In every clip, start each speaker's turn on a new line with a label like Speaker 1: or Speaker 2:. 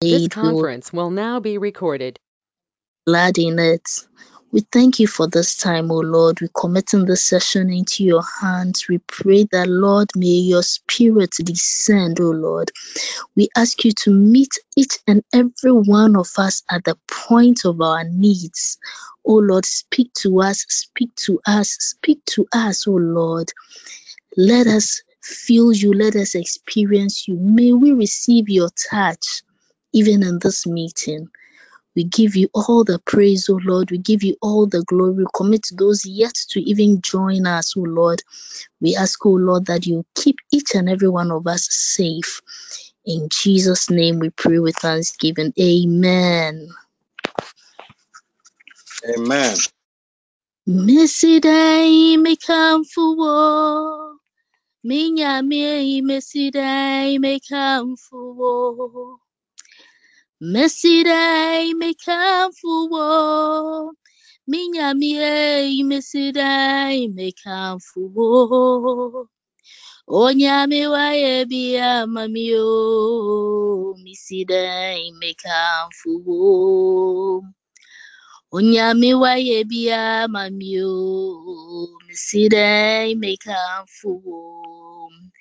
Speaker 1: This conference will now be recorded.
Speaker 2: Glad in it. We thank you for this time, O Lord. We committing this session into your hands. We pray that, Lord, may your spirit descend, O Lord. We ask you to meet each and every one of us at the point of our needs. O Lord, speak to us, speak to us, speak to us, O Lord. Let us feel you, let us experience you. May we receive your touch even in this meeting. We give you all the praise, O Lord. We give you all the glory. We commit those yet to even join us, O Lord. We ask, O Lord, that you keep each and every one of us safe. In Jesus' name we pray with thanksgiving. Amen.
Speaker 3: Amen.
Speaker 2: Missy day me and I may missed it. I may come for me oh. missy day me come for war. Messidai me kamfuwo. Minya oh. mie oh. mesidai me kamfuwo. Onyame waye bia mamio. Misidai me kamfuwo. Onyame waye bia mamio. Me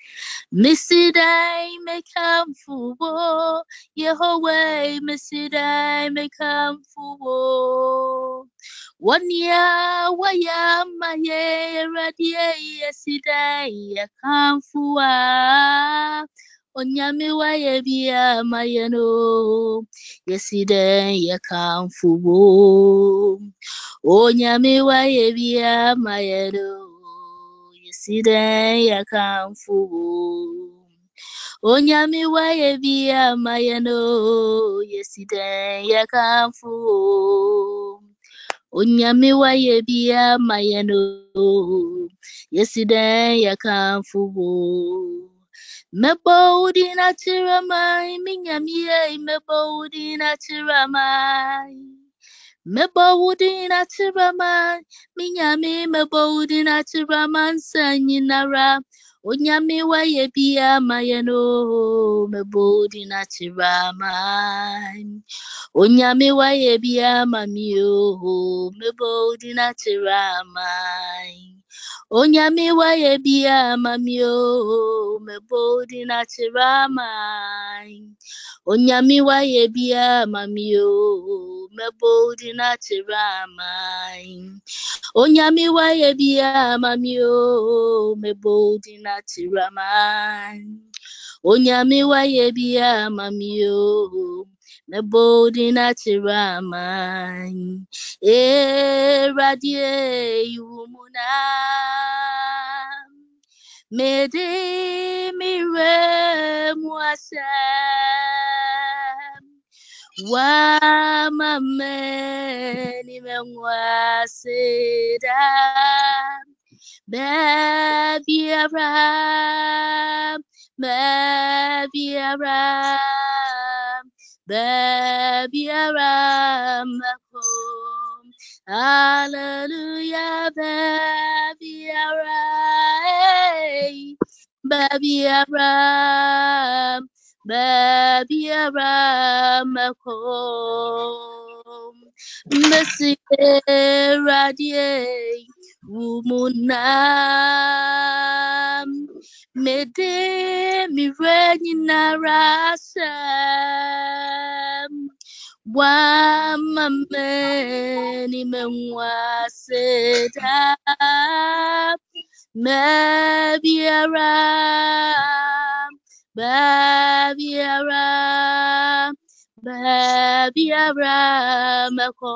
Speaker 2: kamfuwo. Misidai me kamfuwo. Yahweh Mesidai Mekamfuwo. Wanya waya maye radie yesidai yakamfua. Onyame waye bia mayeno yesidai yakamfuwo. Onyame waye bia mayeno yesidai yakamfuwo. Onyame waye bia mayano yesterday yakamfu Onyame waye bia mayano yesterday yakamfu Mebodi na tiramai minyamie mebodi na tiramai Mebodi na tiramai minyami mebodi na tiraman sanyinara. Onyame waye bia mayano mebodi na tiramai Onyame waye bia mamio mebodi na tiramai Onyame waye bia mamio mebodi na tiramai Onyame waye bia mamio mebodi na tiramai Onyame waye bia mamio mebodi na tiramai Onyame waye bia na tiramai E radie yumuna. Mede mire muasam wa mameni mengwasida Baby Abraham, baby baby Abraham, home. Hallelujah, Abraham, baby Abraham, home. Mercy, radiate wumunam mede mire nyinarasam wamameni menwaseda mebiara babiara babiara mako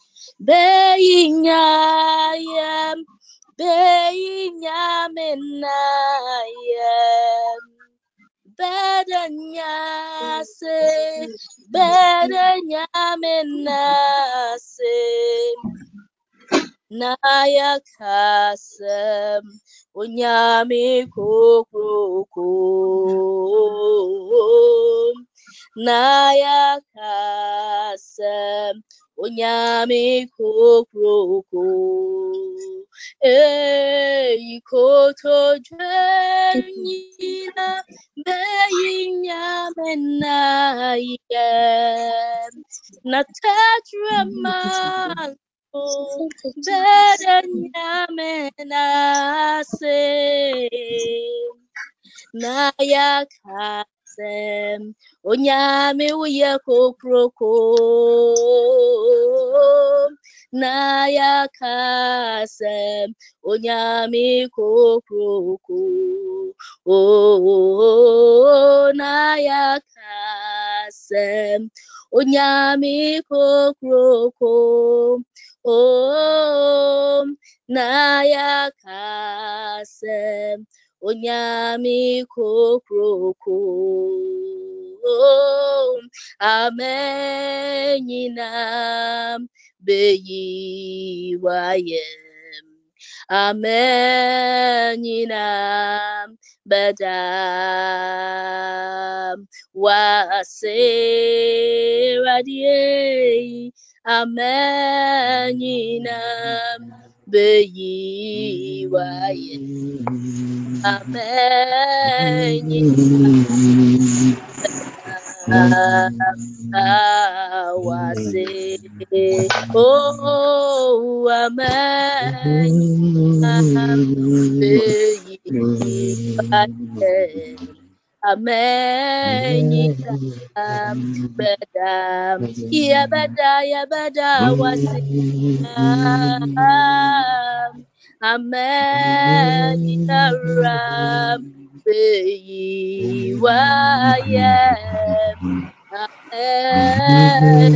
Speaker 2: Beyinyayem, beyinyamenayem, bedanyase bedanyamenase naya kasem onyame kokroko naya kasem onyame kokroko eyi koto dwenyina beyinyame nayem na tetrema bedenyaminase naya kasem onyame uye kokroko naya kasem onyame kokroko oh naya kasem onyame kokroko om naya kasem onyami kokroko om amenyinam beyi wayem. Amenyinam bedam wase radie. Amenyinam beyiwaye amenyinam awase oh amenyinam beyiwaye amenyinam bedam yabada yabada wasi Amen. Ram Wayem. Amen.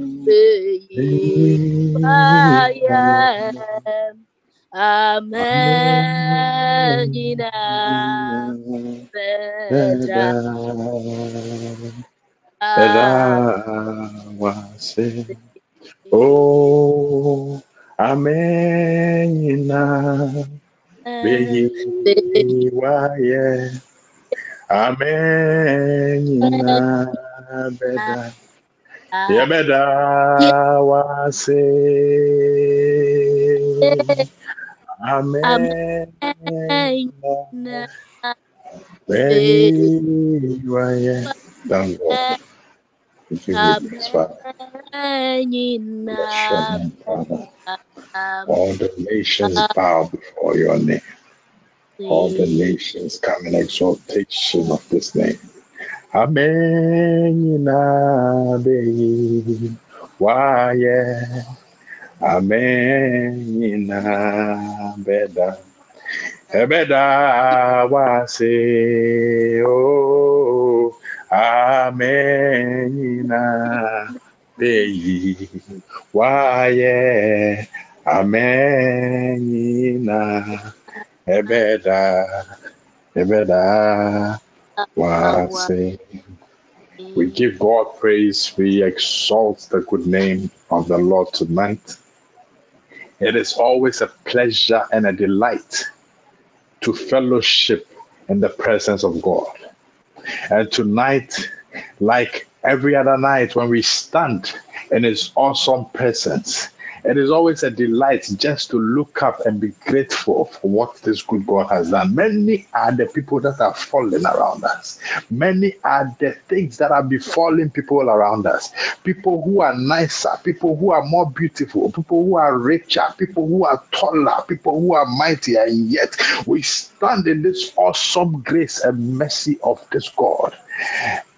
Speaker 2: yebebo madawasi amenyina beyi fire amenyina beta
Speaker 3: Oh, Amenina, beyi waye, Amenina, beda, yebeda wase, Amenina, beyi waye. Thank God. Give you praise, Father. Bless your name, Father. All the nations bow before your name. All the nations come in exaltation of this name. Amen. Amen. Why? Amen. Beda. Ebeda wase. Oh. Amen. Beyi. Why? Amen. Ebeda, We give God praise. We exalt the good name of the Lord tonight. It is always a pleasure and a delight to fellowship in the presence of God. And tonight, like every other night, when we stand in His awesome presence, it is always a delight just to look up and be grateful for what this good God has done. Many are the people that are falling around us. Many are the things that are befalling people around us. People who are nicer, people who are more beautiful, people who are richer, people who are taller, people who are mightier, and yet we stand in this awesome grace and mercy of this God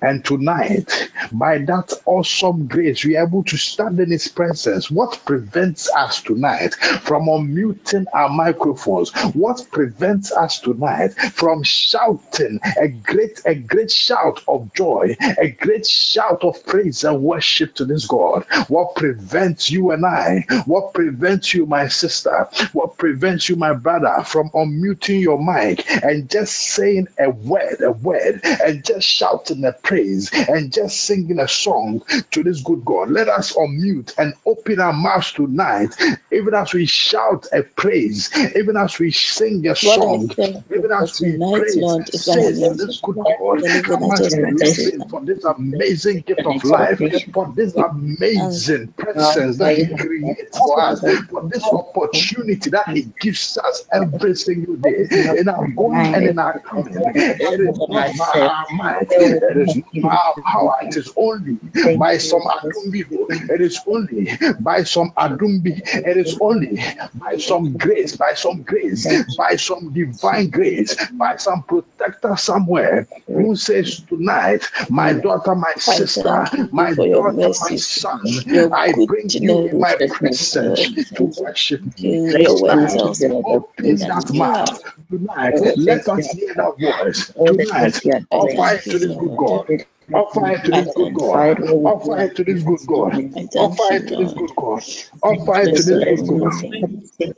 Speaker 3: And tonight, by that awesome grace, we are able to stand in His presence. What prevents us tonight from unmuting our microphones? What prevents us tonight from shouting a great, a great shout of joy, a great shout of praise and worship to this God? What prevents you and I? What prevents you, my sister? What prevents you, my brother, from unmuting your mic and just saying a word, a word, and just shouting a praise and just singing a song to this good God? Let us unmute and open our mouths tonight, even as we shout a praise, even as we sing a song, even as we praise
Speaker 2: Lord.
Speaker 3: and
Speaker 2: If I
Speaker 3: say to this good God
Speaker 2: living,
Speaker 3: how
Speaker 2: I
Speaker 3: much we
Speaker 2: want to
Speaker 3: love
Speaker 2: say
Speaker 3: Him
Speaker 2: thank
Speaker 3: for this amazing gift of life, for this amazing presence that He creates for us, for this opportunity that He gives us every single day in our going and in our coming. It is
Speaker 2: power
Speaker 3: not by our it is power, it is only by some
Speaker 2: for
Speaker 3: it is only by some Adumbi, it is only by some grace, by some grace, by some divine grace, by some protector somewhere who says tonight, My daughter, my sister, my daughter, my son, I bring you in my presence to worship me
Speaker 2: to your word
Speaker 3: tonight.
Speaker 2: tells us
Speaker 3: Open
Speaker 2: that
Speaker 3: mouth. Tonight. Let us hear that voice. Tonight. Offer it to this good
Speaker 2: Lord.
Speaker 3: God. Offer it to this good God. Offer it to this good God. Offer it to this good God. Offer it to this good God.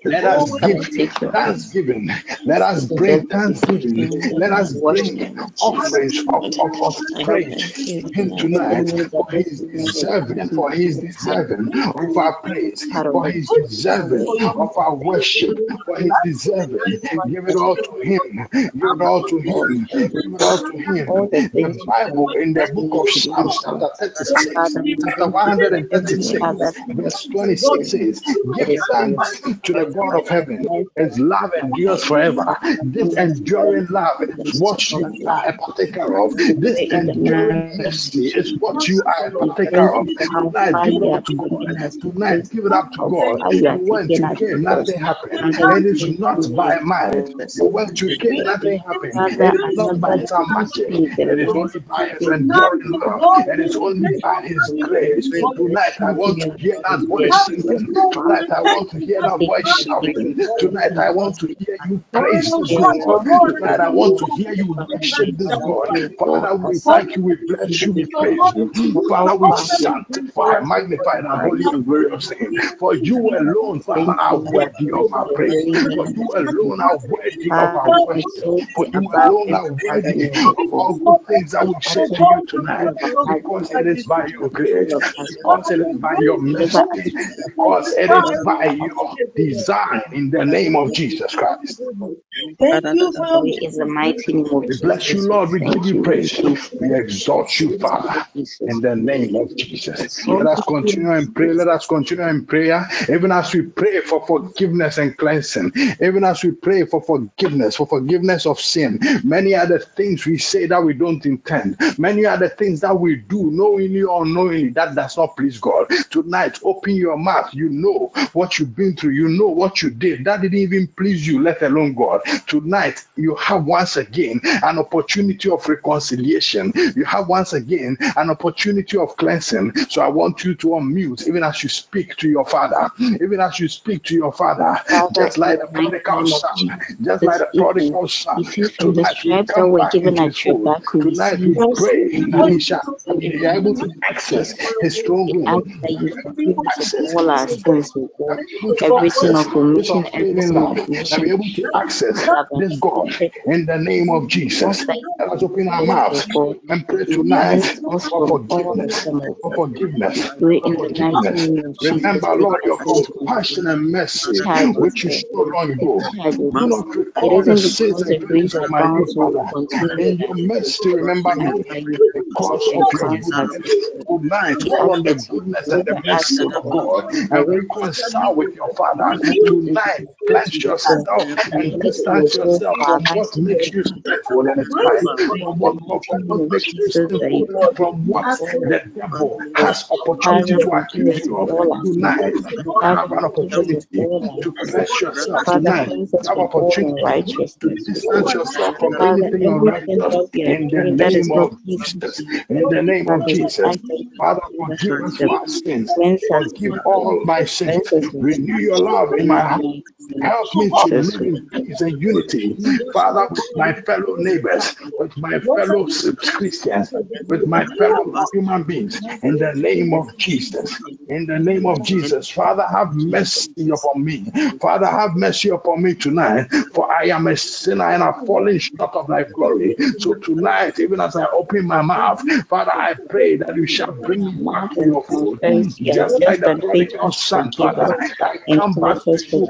Speaker 3: Let us give
Speaker 2: and take your place.
Speaker 3: thanksgiving. Let us bring thanksgiving. Let us bring
Speaker 2: name of Jesus,
Speaker 3: offerings of, of, of praise
Speaker 2: thank you
Speaker 3: to Him
Speaker 2: tonight.
Speaker 3: tonight. For He is deserving, for He is deserving of our praise, for He is deserving of our worship, for He is deserving. Give it all to Him. Give it all to Him. Give it all to Him. The Bible in the book of Psalms, chapter 36, chapter 136, verse 26 says, Give thanks to the God of heaven. His love endures forever. This enduring love is what you are a partaker of. This enduring mercy is what you are a partaker of. Tonight, give it all to God. Tonight, give it up to God. You went, you came, nothing happened. It is not by might. You went, you came, nothing happened. It is not by some magic. It is only by His enduring love. It is only by His grace. Tonight, I want to hear that voice singing. Tonight, I want to hear that voice shouting. Tonight, I want to hear you praise this God. Tonight, I want to hear you worship this God. Father, we thank you, we bless you, we praise you. Father, we sanctify, magnify that holy and glorious name. For you alone, Father, are worthy of our praise. For you alone are worthy of our worship. For you alone are worthy of all good things that we say to you tonight. Because it is by your grace, because it is by your mercy, because it is by your design in the name of Jesus Christ.
Speaker 4: Thank you for your
Speaker 3: We bless you, Lord. We give you praise. We exalt you, Father, in the name of Jesus. Let us continue and pray. Let us continue in prayer, even as we pray for forgiveness and cleansing, even as we pray for forgiveness, for forgiveness of sin. Many other things we say that we don't intend, many other things that we do, knowingly or unknowingly, that does not please God. Tonight, open your mouth. You know what you've been through, you know what you did. That didn't even please you, let alone God. Tonight, you have once again an opportunity of reconciliation. You have once again an opportunity of cleansing. So I want you to unmute, even as you speak to your father, even as you speak to your father, just like the prodigal son, just like the prodigal son. Tonight we come back into his fold. Tonight we pray shall be able to access his access his stronghold, that be able to access this unfailing love, that be able to access this God in the name of Jesus. Let us open our mouths and pray tonight for forgiveness, for forgiveness, for forgiveness. Remember, Lord, your compassion and mercy, which you showed long ago. Do not recall the sins and iniquities of my youth, Father. In your mercy, remember me because of your. Tonight, call on the goodness and the mercy of God and reconcile with your Father. Tonight, cleanse yourself and distance yourself from what makes you sinful sight, from what, from what makes you sinful, from what the devil has opportunity to accuse you of. Tonight, you have an opportunity to cleanse yourself. Tonight, you have opportunity to distance yourself from anything unrighteous in the name of Jesus. Jesus. In the name of Jesus. Father, forgive us for our sins. Forgive all my sins. Renew your love in my heart. Help me to live in peace and unity, Father, with my fellow neighbors, with my fellow Christians, with my fellow human beings, in the name of Jesus. In the name of Jesus, Father, have mercy upon me. Father, have mercy upon me tonight, for I am a sinner and I've fallen short of thy glory. So tonight, even as I open my mouth, Father, I pray that you shall bring back your fold. Just like the prodigal son, Father, I come back to you.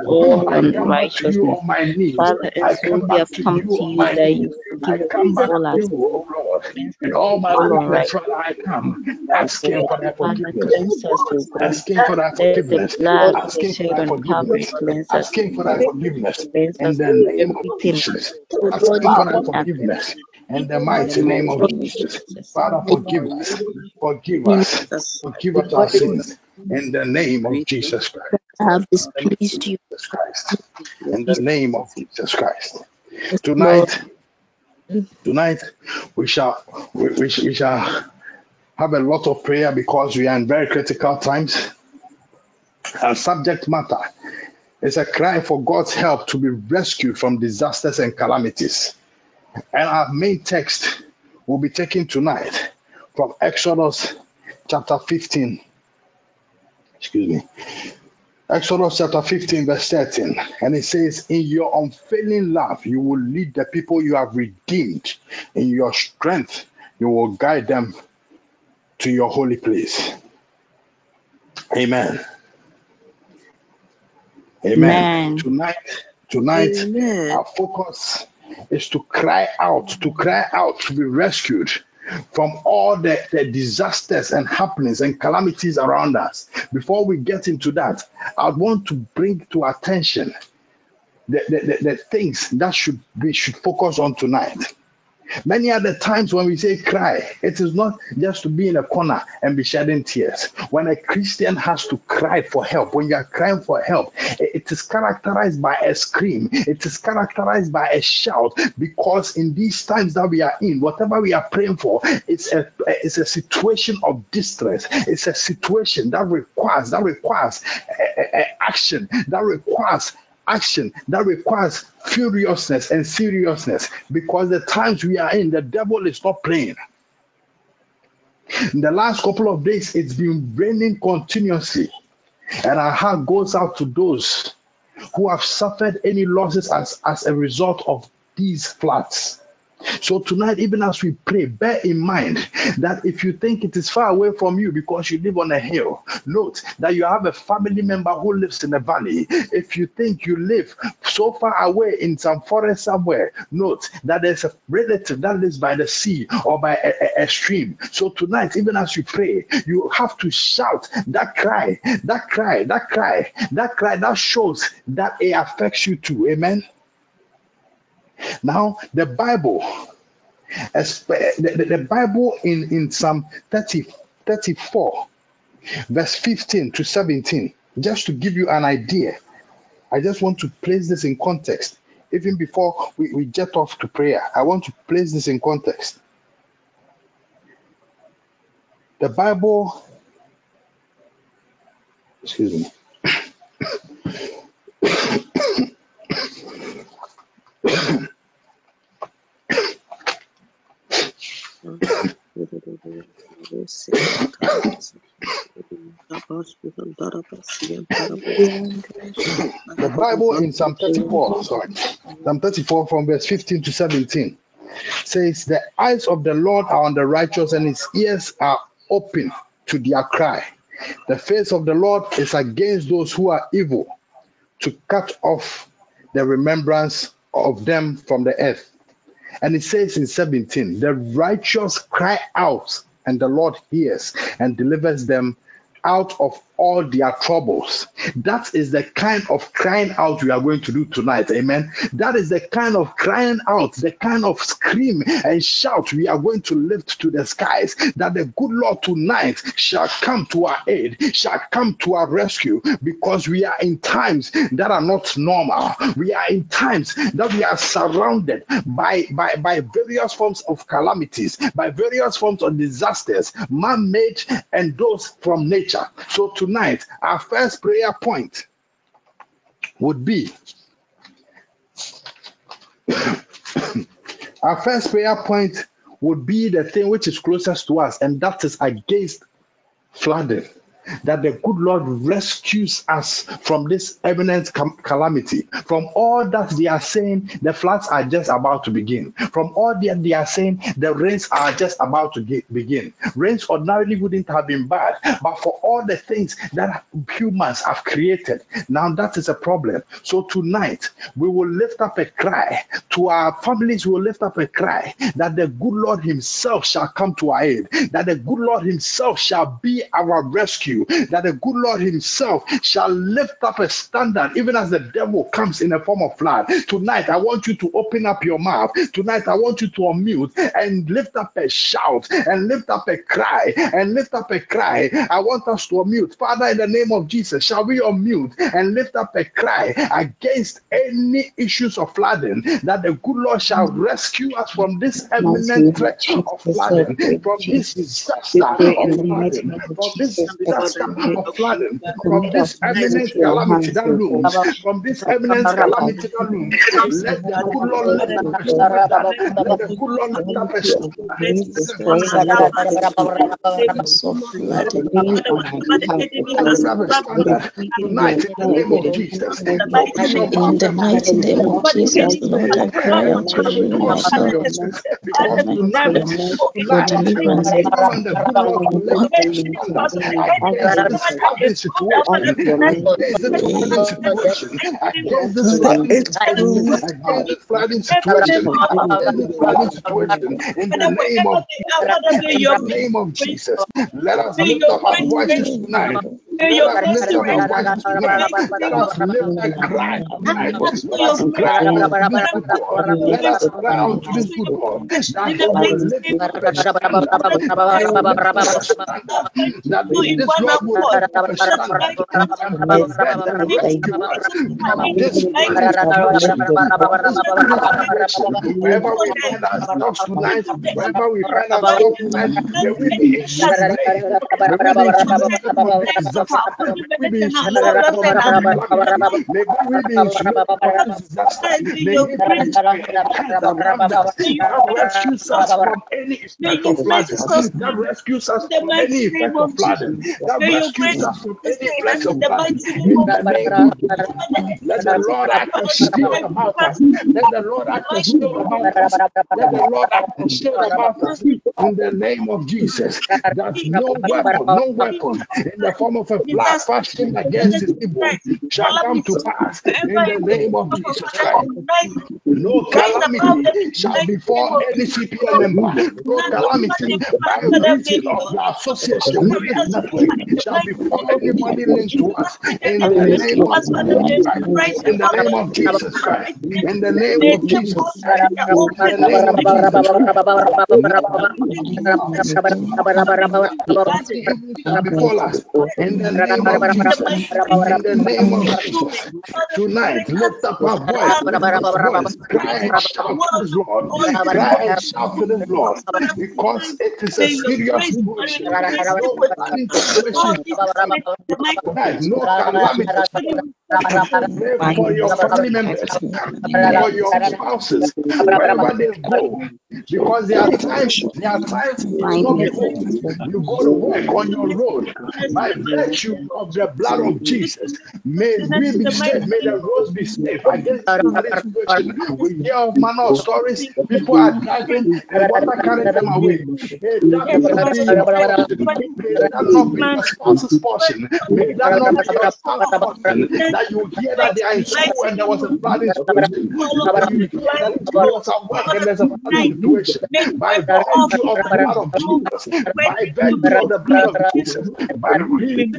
Speaker 3: Back to you on my knees. I come to you on my knees. I come back to you, oh Lord. In all my weakness, Father, I come asking for thy forgiveness. asking for thy forgiveness, asking for thy forgiveness, asking for thy forgiveness. in the name of Jesus, asking for thy forgiveness in the mighty name of Jesus. Father, forgive us, forgive us, forgive us our sins in the name of Jesus Christ.
Speaker 2: have displeased you.
Speaker 3: In the name of Jesus Christ. Tonight, tonight we shall we, we, we shall have a lot of prayer because we are in very critical times. Our subject matter is a cry for God's help to be rescued from disasters and calamities. And our main text will be taken tonight from Exodus chapter 15. Excuse me. Exodus chapter 15, verse 13. And it says, In your unfailing love, you will lead the people you have redeemed. In your strength, you will guide them to your holy place. Amen. Amen. Tonight, tonight,
Speaker 4: Amen.
Speaker 3: our focus is to cry out, to cry out to be rescued from all the, the disasters and happenings and calamities around us. Before we get into that, I want to bring to attention the, the, the, the things that should we should focus on tonight. Many other times when we say cry, it is not just to be in a corner and be shedding tears. When a Christian has to cry for help, when you are crying for help, it is characterized by a scream, it is characterized by a shout, because in these times that we are in, whatever we are praying for, it's a it's a situation of distress. It's a situation that requires that requires a, a- a action, that requires action that requires furiousness and seriousness because the times we are in, the devil is not playing. In the last couple of days, it's been raining continuously, and our heart goes out to those who have suffered any losses as, as a result of these floods. So tonight, even as we pray, bear in mind that if you think it is far away from you because you live on a hill, note that you have a family member who lives in a valley. If you think you live so far away in some forest somewhere, note that there's a relative that lives by the sea or by a, a- a stream. So tonight, even as you pray, you have to shout that cry, that cry, that cry, that cry that shows that it affects you too. Amen. Now, the Bible The, Bible in, in Psalm 30 34 verse 15 to 17, just to give you an idea, I just want to place this in context. Even before we, we get off to prayer, I want to place this in context. The Bible, excuse me, the Bible in Psalm 34, sorry, Psalm 34 from verse 15 to 17 says, The eyes of the Lord are on the righteous, and his ears are open to their cry. The face of the Lord is against those who are evil, to cut off the remembrance of them from the earth. And it says in 17, the righteous cry out, and the Lord hears and delivers them out of all their troubles. That is the kind of crying out we are going to do tonight. Amen. That is the kind of crying out, the kind of scream and shout we are going to lift to the skies that the good Lord tonight shall come to our aid, shall come to our rescue because we are in times that are not normal. We are in times that we are surrounded by, by, by various forms of calamities, by various forms of disasters, man made and those from nature. So tonight, our first prayer point would be our first prayer point would be the thing which is closest to us, and that is against flooding that the good Lord rescues us from this imminent calamity, from all that they are saying the floods are just about to begin, from all that they are saying the rains are just about to begin. Rains ordinarily wouldn't have been bad, but for all the things that humans have created, now that is a problem. So tonight we will lift up a cry to our families, we will lift up a cry that the good Lord Himself shall come to our aid, that the good Lord Himself shall be our rescue you that the good Lord Himself shall lift up a standard even as the devil comes in a form of flood. Tonight, I want you to open up your mouth. Tonight, I want you to unmute and lift up a shout and lift up a cry and lift up a cry. I want us to unmute. Father, in the name of Jesus, shall we unmute and lift up a cry against any issues of flooding that the good Lord shall rescue us from this imminent threat of flooding, from this disaster of flooding, from this disaster from this eminent calamity that looms, from this eminent calamity that looms, let the good Lord lift up a standard. Let the good Lord lift up a. Tonight, in the name of Jesus, open your mouth
Speaker 2: In the mighty name of Jesus, Lord, I cry unto you, my God. For deliverance.
Speaker 3: I this flooding situation, the name of in the name of Jesus, let us lift up our voices tonight. Let us lift up our voices tonight. Let us lift a cry tonight. Let us cry unto this good God. Let us cry unto this good God that He will lift up a standard. That He will lift up a standard. That this Lord will lift up a standard and, and prevent and rescue us from this flooding situation. From this flooding situation. Wherever we find ourselves tonight, wherever we find ourselves tonight, may we be May us from any of flooding. Us from any of flooding. Us from any of flooding. Let the Lord act. Let the Lord act. Let the Lord act. In the name of Jesus. That no weapon, no weapon in the form of a flood fashioned against his people. shall come to pass. In the name of Jesus Christ. No calamity shall befall any CPN member. No calamity by reason of the association with this network shall befall anybody linked to us. In the name of Jesus Christ. In the name of Jesus Christ. In the name of Jesus Christ. In the name of Jesus Christ. No calamity shall befall us. In the the. Tonight, lift up our voice. Cry shout to Lord. Because it is a serious tonight. No for your family members, for your spouses, wherever they go. Because there are times, there are times you go to work on your road by virtue of the blood of Jesus. May we be saved. May the roads be safe against situation. We hear of manner stories. People are driving and water carrying them away. May that not be your portion. May not be your spouse's portion. May that not be your spouse's portion. that you hear that they are in school and there was a flooding situation. That you hear that
Speaker 4: Lord.
Speaker 3: was at work and there's a
Speaker 4: tonight,
Speaker 3: situation. By
Speaker 4: way for all
Speaker 3: virtue of the blood of Jesus, by virtue of the blood of Jesus, by the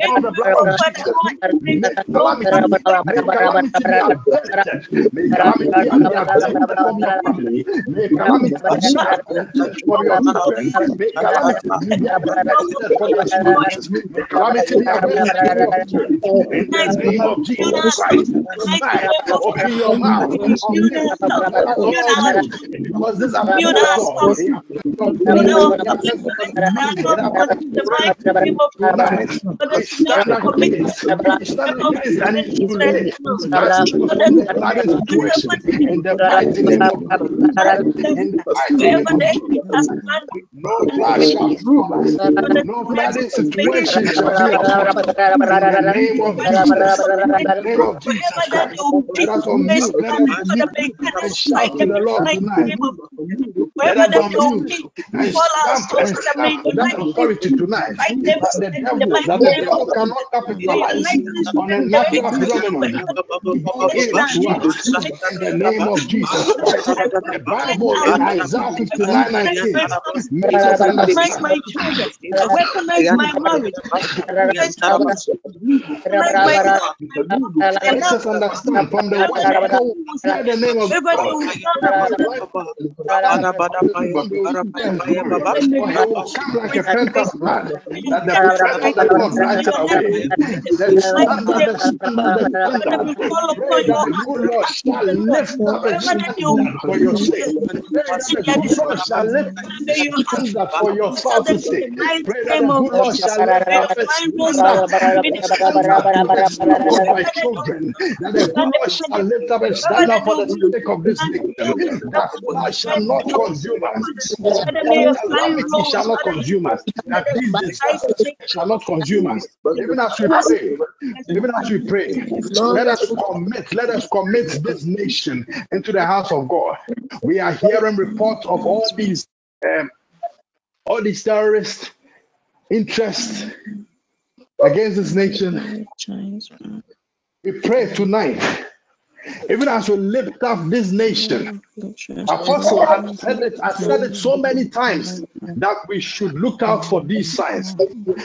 Speaker 4: We
Speaker 3: reason
Speaker 4: make
Speaker 3: of the
Speaker 4: way,
Speaker 3: blood
Speaker 4: oh
Speaker 3: of
Speaker 4: Father
Speaker 3: Jesus,
Speaker 4: God, make
Speaker 3: may
Speaker 4: nobody
Speaker 3: calamity,
Speaker 4: find
Speaker 3: may calamity be averted. May calamity be averted from your family. May calamity be averted from your children. May calamity be averted from your siblings. May calamity be averted from your parents. In the name of Jesus Christ, open your mouth, unmute. Let us all mute because this affects God. It affects your peace. It affects your family. It affects your strength. Tonight, we stand against, stand against and insulate that spirit of the flooding situation in the mighty name of In the mighty name of Jesus. No flood shall befall us. No flooding situation shall be. In the name of Jesus. In the name of Jesus Christ. Let us unmute. Let us unmute and shout to the Lord tonight. Let us unmute and stamp and stamp that authority tonight. The devil, that the devil cannot capitalize on a natural phenomenon. To do ill to us. In the name of Jesus Christ. The Bible in Isaiah 59 19 makes us
Speaker 4: Recognize my children. Recognize my marriage. Recognize my recognize my and
Speaker 3: Makes us understand from the word,
Speaker 4: everybody
Speaker 3: will the name of God.
Speaker 4: Will stand
Speaker 3: They
Speaker 4: up
Speaker 3: will
Speaker 4: for
Speaker 3: run from the, from the throne, they will declare his glory. For he will come like a panther flood, that the of the Lord away. The good shall lift up a standard for your sake. Pray that the good Lord shall lift up a standard for your spouse's sake. Pray that the good Lord shall lift up a standard, for of my children. That the good Lord shall lift up a standard for the sake of this nation. That flood shall not consume us. Calamity shall not consume us. That these disasters shall not consume us. Even as we pray, even as we pray, let us commit, let us commit this nation into the house of God. We are hearing reports of all these um, all these terrorist interests against this nation. We pray tonight, even as we lift up this nation. Apostle has said it, I said it so many times that we should look out for these signs. And,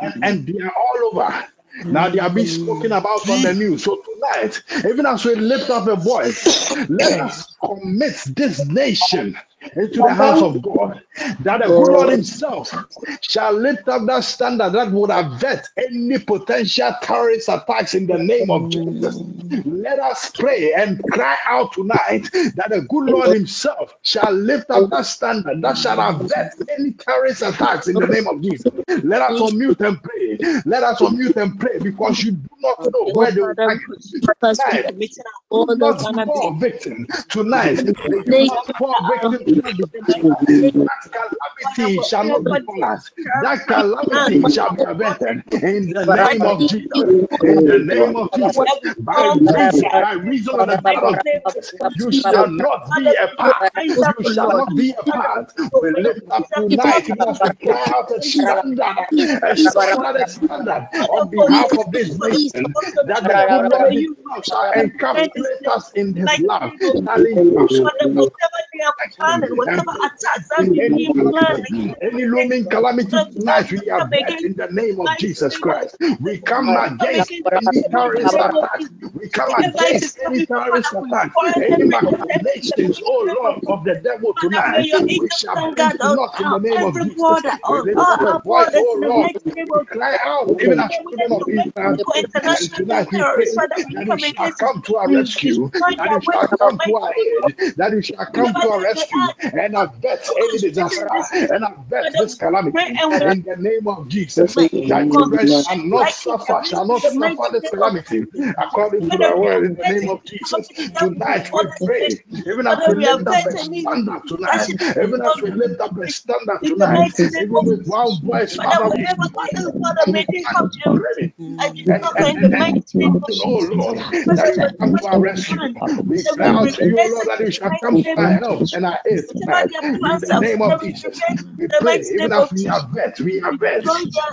Speaker 3: and, and they are all over. Now they are being spoken about on the news. So tonight, even as we lift up a voice, let us commit this nation into the hands of God, that the oh. good Lord Himself shall lift up that standard that would avert any potential terrorist attacks in the name of Jesus. Let us pray and cry out tonight that the good Lord Himself shall lift up that standard that shall avert any terrorist attacks in the name of Jesus. Let us unmute and pray. Let us unmute and pray because you do not know where they will target. Tonight, do not fall victim. Tonight, may you not fall victim to that calamity shall not befall us. That calamity shall be averted in the name of Jesus. In the name of Jesus. By reason, by reason of the blood of Jesus, you shall not be a part. You shall not be a part. We lift up tonight, we out a standard, a standard, standard on behalf of this nation, that the Himself shall encapsulate us in His love, shall encapsulate us
Speaker 4: whatever they have planned and
Speaker 3: and
Speaker 4: whatever attacks that
Speaker 3: in
Speaker 4: may
Speaker 3: any
Speaker 4: be planned
Speaker 3: calamity, any looming calamity tonight, we are met in the name of Jesus Christ. We come against any terrorist attack. We come against any terrorist attack, any machinations, oh Lord, of the devil tonight. We shall
Speaker 4: stand
Speaker 3: bring
Speaker 4: guard
Speaker 3: to
Speaker 4: on,
Speaker 3: naught in the name of Jesus. We lift up voice, oh Lord. We cry out, even as children of Israel. And tonight we pray that
Speaker 4: come
Speaker 3: shall come to our rescue, that you shall
Speaker 4: works in the
Speaker 3: come to our aid, that you shall come to our rescue. And avert
Speaker 4: For
Speaker 3: any disaster
Speaker 4: this?
Speaker 3: and avert
Speaker 4: Father,
Speaker 3: this calamity in the name of Jesus.
Speaker 4: might
Speaker 3: Thy children shall not suffer, shall not suffer this calamity according to
Speaker 4: Father,
Speaker 3: the
Speaker 4: we
Speaker 3: word in the name of Jesus.
Speaker 4: calamity that will
Speaker 3: Tonight we pray, even as we
Speaker 4: we
Speaker 3: lift up a
Speaker 4: betting any
Speaker 3: standard tonight, even as we lift up a standard
Speaker 4: in
Speaker 3: tonight, even with one voice,
Speaker 4: Father,
Speaker 3: Father, we
Speaker 4: wherever they are, Father,
Speaker 3: stand
Speaker 4: may mm. they oh come to
Speaker 3: ready and,
Speaker 4: disaster
Speaker 3: and,
Speaker 4: in the
Speaker 3: and, and
Speaker 4: mighty name of
Speaker 3: oh Lord, that you come to our rescue. We
Speaker 4: Father,
Speaker 3: cry to you, Lord, that you shall come to our help and our In the name of Jesus, we pray, even as we avert, we avert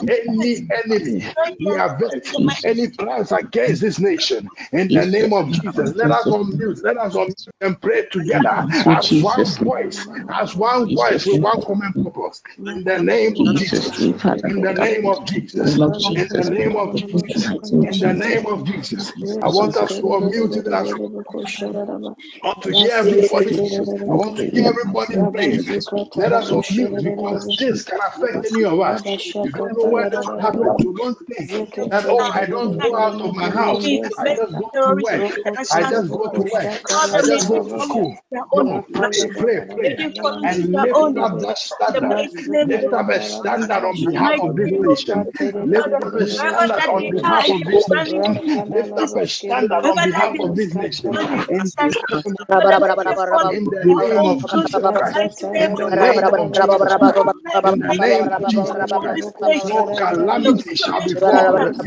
Speaker 3: any enemy, we avert any plans against this nation. In the name of Jesus, let us unmute, let us unmute and pray together as one voice, as one voice with one common purpose. In the name of Jesus, in the name of Jesus, in the name of Jesus, in the name of Jesus. I want us to unmute even as I want to hear. I want to hear everybody pray. Let us unmute because this can affect any of us. You don't know where this will happen. You don't think that, oh, I don't go out of my house. I just go to work. I just go to work. I just go to school. No, pray, pray, pray. And lift up that standard. Lift up a standard on behalf of this nation. Lift up a standard on behalf of this nation. Lift up a standard on behalf of this nation. In in the name of Jesus Christ. In the name of Jesus Christ. In the name of Jesus Christ. No calamity shall befall this.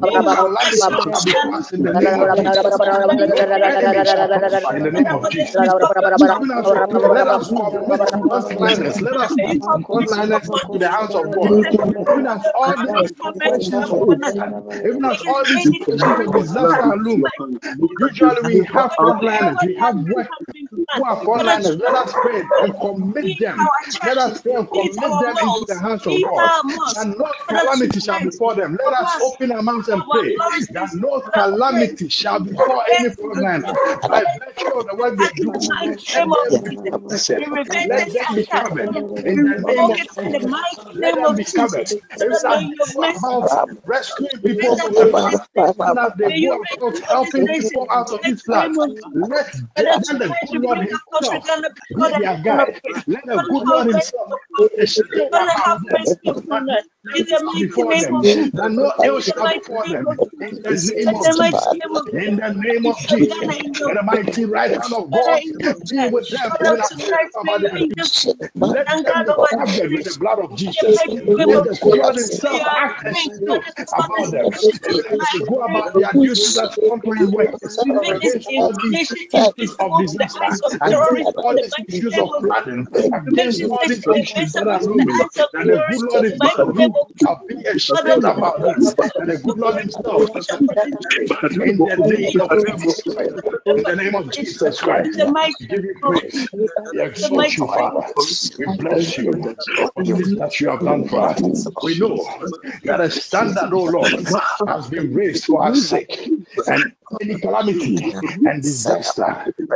Speaker 3: No calamity shall befall us in the name of Jesus. No enemy shall prosper in the name of Jesus. Even as we pray, let us. Let us into the house of God. Even as all these danger, even as all these situations of disaster loom, usually we have frontliners. We have work who are frontliners, let us pray and commit them. Let us pray and commit them into the hands of God. And no calamity shall befall them. Let us open our mouths and pray that no calamity shall befall any frontliner by virtue of the work they do. Let them be. Them covered in the name of Jesus. Let them be covered. Even as they go about rescuing people from the flood, even as they go helping people out of this flood, let, let the good Lord Himself their guide. Let the good Lord Himself them. That no shall before them. That no ill shall befall them. In the name of Jesus. In the name of Jesus. Let the mighty right hand of God be with them, even as they go about their duties. Let them be covered with the blood of Jesus. Let the good Lord Himself act as shield about them. Even as they go about their duties as frontline workers against all these issues of disaster, against all these issues of flooding, against all these issues that are looming, that the good Lord Himself shall be a about that the good Lord Himself in the name of Jesus. In the name of Jesus Christ, we give you praise. We exalt you, Father. We bless you for all that you have done for us. We know that a standard, oh Lord, has been raised for our sake, and any calamity and disaster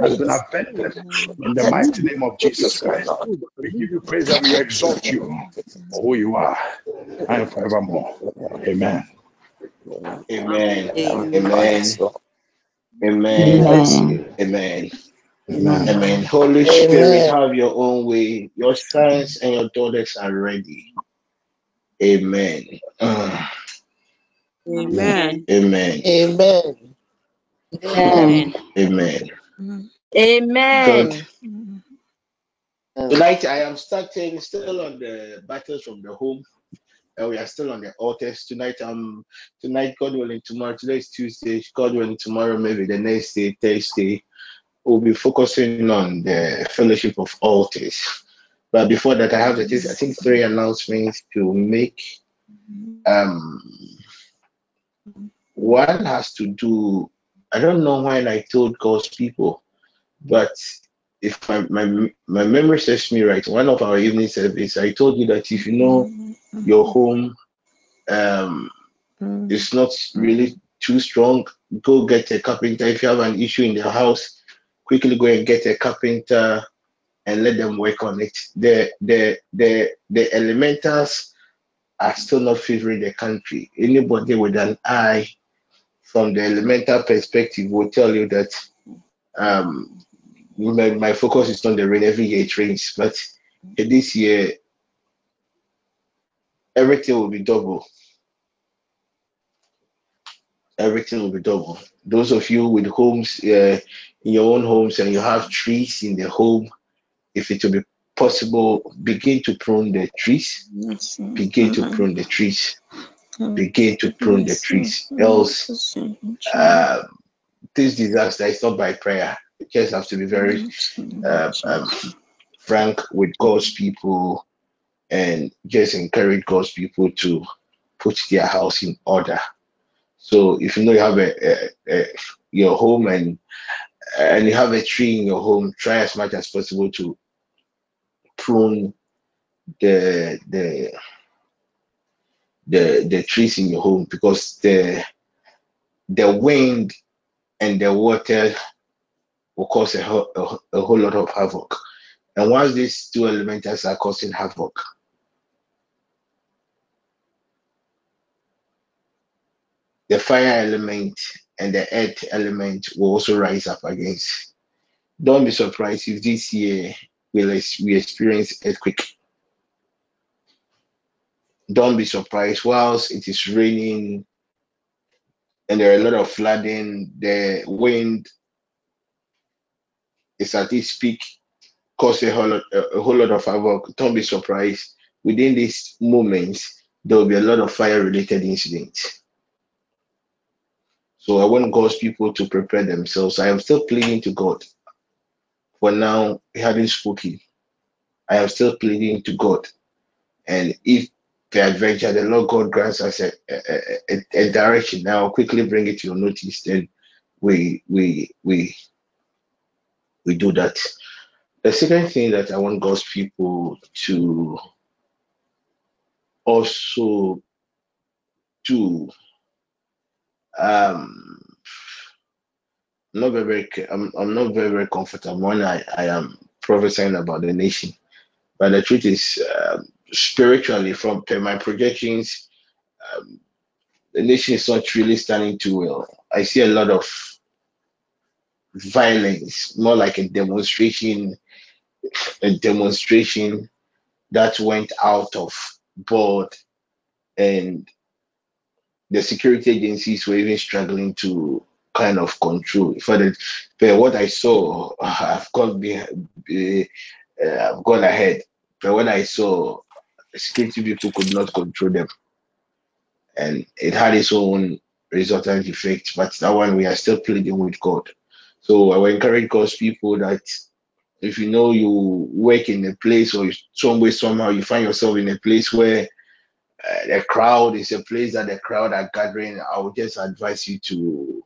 Speaker 3: has been averted in the mighty name of Jesus Christ. We give you praise and we exalt you for who you are and forevermore. Amen.
Speaker 5: Amen. Amen. Amen. Amen.
Speaker 3: Amen.
Speaker 5: Amen. Holy Spirit, have your own way. Your sons and your daughters are ready. Amen.
Speaker 6: Amen.
Speaker 5: amen.
Speaker 7: Amen.
Speaker 6: Amen.
Speaker 5: Amen.
Speaker 6: Amen.
Speaker 5: Good. Tonight I am starting still on the battles from the home. Uh, we are still on the altars tonight. Um, tonight, God willing, tomorrow. Today is Tuesday. God willing, tomorrow, maybe the next day, Thursday, we'll be focusing on the fellowship of altars. But before that, I have I think three announcements to make. Um, one has to do. I don't know when I told God's people, but if my, my my memory serves me right, one of our evening service, I told you that if you know your home um is not really too strong, go get a carpenter. If you have an issue in the house, quickly go and get a carpenter and let them work on it. The the the the elementals are still not favoring the country. Anybody with an eye from the elemental perspective will tell you that um my, my focus is on the rain every year it rains, but this year everything will be double. Everything will be double. Those of you with homes uh, in your own homes and you have trees in the home, if it will be possible, begin to prune the trees. Begin to prune the trees. Begin to prune the trees. Else, uh, this disaster is not by prayer. You just have to be very uh, um, frank with God's people and just encourage God's people to put their house in order. So if you know you have a, a, a your home and and you have a tree in your home, try as much as possible to prune the the the the trees in your home because the the wind and the water will cause a, whole- a, a whole lot of havoc. And once these two elementals are causing havoc, the fire element and the earth element will also rise up against. Don't be surprised if this year we'll we experience earthquake. Don't be surprised whilst it is raining and there are a lot of flooding, the wind is at its peak, cause a whole lot, a, whole lot of havoc. Don't be surprised. Within these moments, there will be a lot of fire related incidents. So I want God's people to prepare themselves. I am still pleading to God. For now, He hadn't spoken. I am still pleading to God. And if peradventure the Lord God grants us a, a, a, a direction, now I'll quickly bring it to your notice. Then we we we we do that. The second thing that I want God's people to also do, um, I'm not very, very I'm, I'm not very, very comfortable when I, I am prophesying about the nation. But the truth is, um, spiritually, from my projections, um, the nation is not really standing too well. I see a lot of violence, more like a demonstration, a demonstration that went out of board, and the security agencies were even struggling to kind of control. For the, but what I saw, I've gone behind, uh, I've gone ahead. But what I saw, security people could not control them, and it had its own resultant effect. But that one, we are still pleading with God. So I will encourage God's people that if you know you work in a place or some way somehow you find yourself in a place where uh, the crowd is a place that the crowd are gathering, I would just advise you to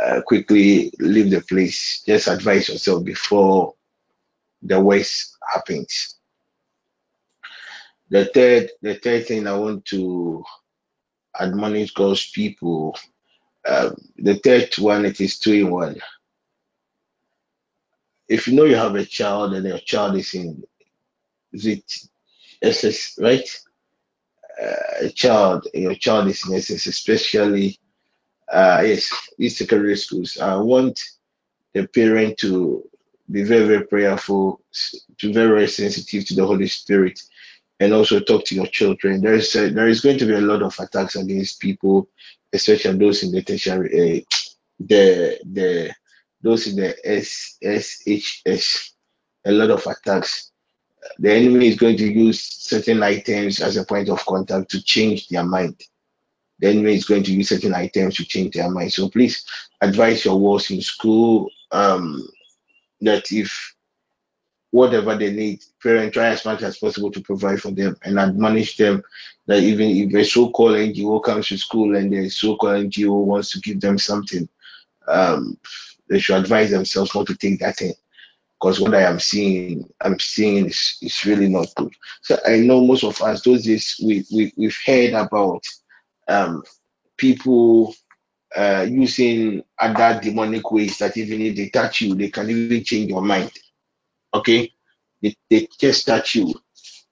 Speaker 5: uh, quickly leave the place. Just advise yourself before the worst happens. The third, the third thing I want to admonish God's people. Um, the third one, it is two in one. If you know you have a child and your child is in is it SS, right? Uh, a child, your child is in SS, especially uh, yes, these secondary schools. I want the parent to be very, very prayerful, to be very, very sensitive to the Holy Spirit, and also talk to your children. There is there is going to be a lot of attacks against people, especially those in the tertiary, uh, the the those in the S, SHS. A lot of attacks. The enemy is going to use certain items as a point of contact to change their mind. The enemy is going to use certain items to change their mind. So please advise your wards in school. Um, that if whatever they need, parents try as much as possible to provide for them and admonish them that even if a so-called NGO comes to school and the so-called NGO wants to give them something, um, they should advise themselves not to take that in. Because what I am seeing, I'm seeing is, is really not good. So I know most of us, those days we, we we've heard about um, people uh, using other demonic ways that even if they touch you, they can even change your mind. Okay, they, they just touch you.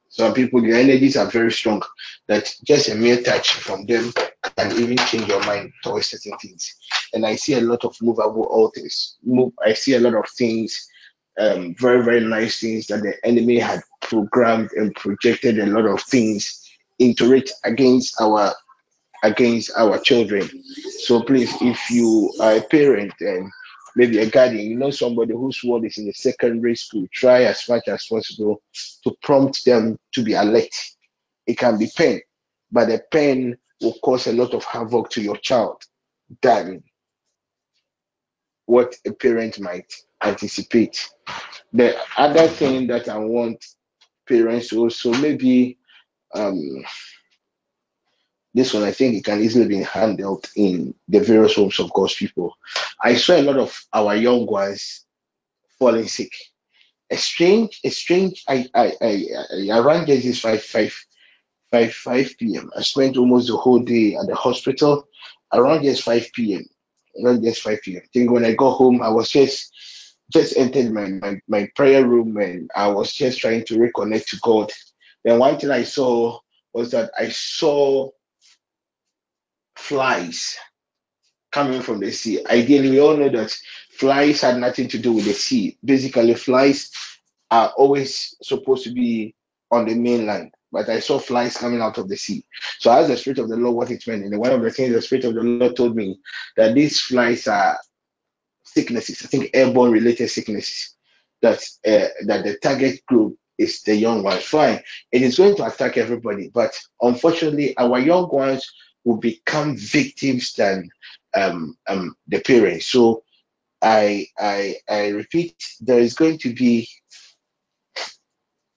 Speaker 5: Some people, their energies are very strong. That just a mere touch from them can even change your mind towards certain things. And I see a lot of movable altars. Move. I see a lot of things, um, very very nice things that the enemy had programmed and projected a lot of things into it against our against our children. So please, if you are a parent and maybe a guardian, you know somebody whose word is in the secondary school, try as much as possible to prompt them to be alert. It can be pen, but the pen will cause a lot of havoc to your child. than what a parent might anticipate. The other thing that I want parents also maybe um, this one I think it can easily be handled in the various homes of God's people. I saw a lot of our young ones falling sick. A strange, a strange. I I I, I, ran this five five 5 5 p.m. I spent almost the whole day at the hospital around just 5 p.m. Around just 5 p.m. I think when I got home, I was just just entered my, my, my prayer room and I was just trying to reconnect to God. Then one thing I saw was that I saw flies coming from the sea. Ideally, we all know that flies had nothing to do with the sea. Basically, flies are always supposed to be on the mainland, but I saw flies coming out of the sea. So I asked the Spirit of the Lord what it meant. And one of the things the Spirit of the Lord told me that these flies are sicknesses, I think airborne related sicknesses, that uh, that the target group is the young ones. Fine, it is going to attack everybody, but unfortunately, our young ones will become victims than um, um, the parents. So I I I repeat, there is going to be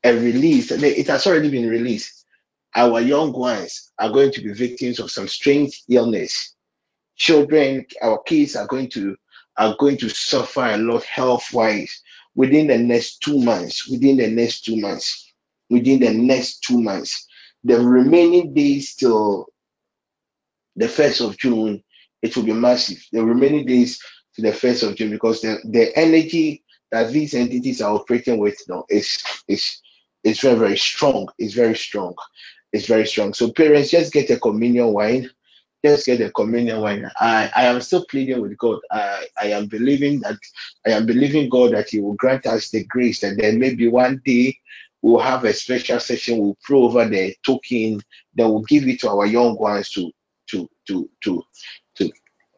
Speaker 5: a release. It has already been released. Our young ones are going to be victims of some strange illness. Children, our kids are going to are going to suffer a lot health wise within the next two months. Within the next two months. Within the next two months. The remaining days till the first of June, it will be massive. The remaining days to the first of June, because the, the energy that these entities are operating with you know, is is is very, very strong. It's very strong. It's very strong. So parents, just get a communion wine. Just get a communion wine. I, I am still pleading with God. I, I am believing that I am believing God that He will grant us the grace that then maybe one day we'll have a special session. We'll pray over the token. Then we'll give it to our young ones to to to to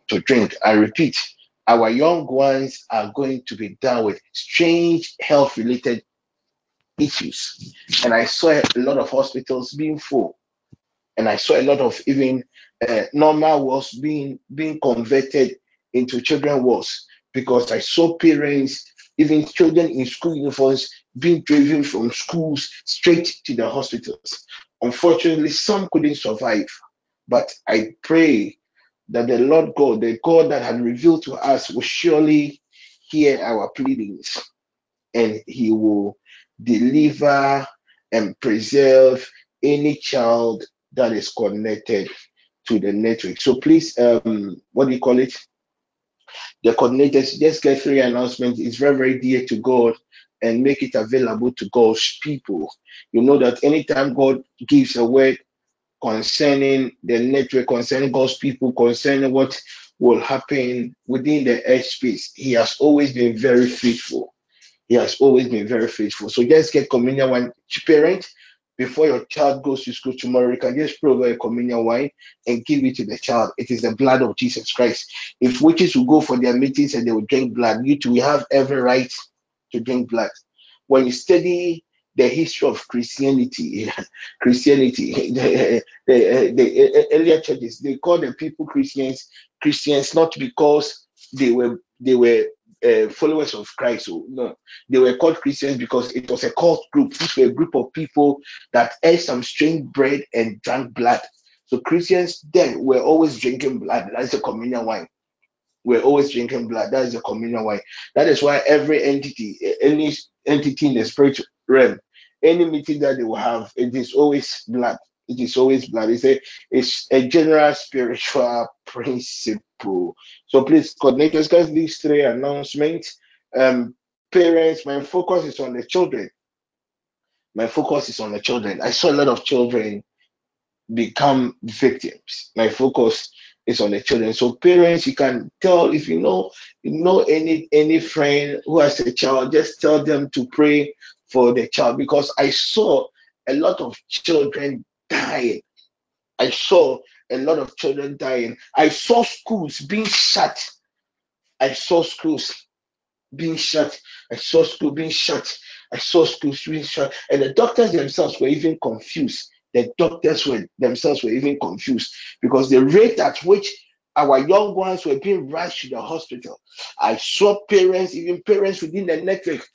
Speaker 5: to drink. I repeat, our young ones are going to be down with strange health related issues. And I saw a lot of hospitals being full, and I saw a lot of even uh, normal wards being being converted into children wards because I saw parents, even children in school uniforms, being driven from schools straight to the hospitals. Unfortunately, some couldn't survive, but I pray that the Lord God, the God that had revealed to us, will surely hear our pleadings and He will deliver and preserve any child that is connected to the network. So please, um, what do you call it? The coordinators just get three announcements. It's very, very dear to God and make it available to God's people. You know that anytime God gives a word concerning the network, concerning God's people, concerning what will happen within the earth space, He has always been very faithful. He has always been very faithful. So just get communion wine. Parent, before your child goes to school tomorrow, you can just pray over a communion wine and give it to the child. It is the blood of Jesus Christ. If witches will go for their meetings and they will drink blood, you too, we have every right to drink blood. When you study the history of Christianity, Christianity, the, the, the earlier churches, they called the people Christians, Christians not because they were they were uh, followers of Christ. So, no, they were called Christians because it was a cult group. These were a group of people that ate some strange bread and drank blood. So Christians then were always drinking blood. That's the communion wine. We're always drinking blood. That is the communion wine. That is why every entity, any entity in the spiritual realm, any meeting that they will have, it is always blood. It is always blood. It's a it's a general spiritual principle. So please coordinate us guys these three announcements. Um parents, my focus is on the children. My focus is on the children. I saw a lot of children become victims. My focus is on the children. So parents, you can tell if you know you know any any friend who has a child, just tell them to pray for the child because I saw a lot of children dying. I saw a lot of children dying. I saw schools being shut. I saw schools being shut. I saw school being shut. I saw schools being shut. And the doctors themselves were even confused. The doctors were themselves were even confused because the rate at which our young ones were being rushed to the hospital. I saw parents, even parents within the network,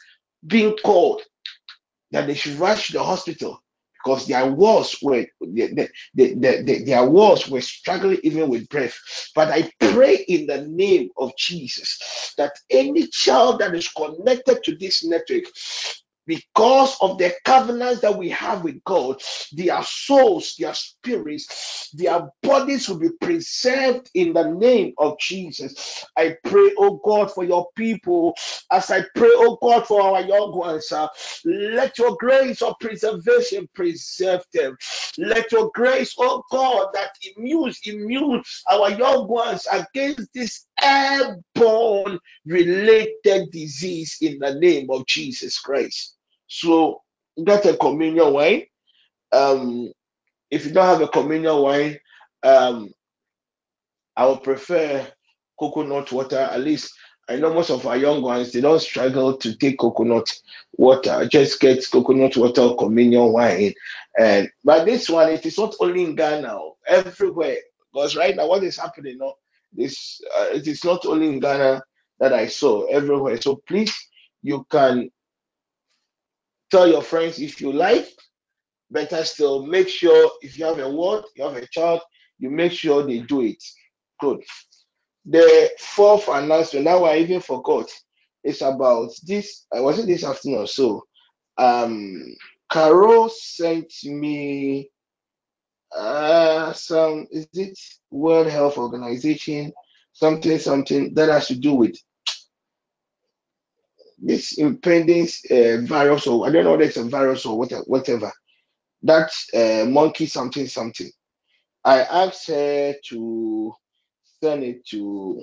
Speaker 5: being called that they should rush to the hospital because their walls were the, the, the, the, their walls were struggling even with breath. But I pray in the name of Jesus that any child that is connected to this network because of the covenants that we have with God, their souls, their spirits, their bodies will be preserved in the name of Jesus. I pray, oh God, for your people as I pray, oh God, for our young ones. Uh, let your grace of preservation preserve them. Let your grace, oh God, that immune, immune our young ones against this airborne related disease in the name of Jesus Christ. So get a communion wine. Um, if you don't have a communion wine, um, I would prefer coconut water. At least I know most of our young ones they don't struggle to take coconut water. Just get coconut water or communion wine. And but this one, it is not only in Ghana, everywhere. Because right now, what is happening? No, this uh, it is not only in Ghana that I saw everywhere. So please, you can tell your friends if you like. Better still, make sure if you have a word, you have a child, you make sure they do it. Good. The fourth announcement, now I even forgot, it's about this. I wasn't this afternoon, or so um, Carol sent me uh some is it World Health Organization something something that has to do with this impending uh, virus or I don't know whether it's a virus or whatever whatever that uh, monkey something something. I asked her to send it to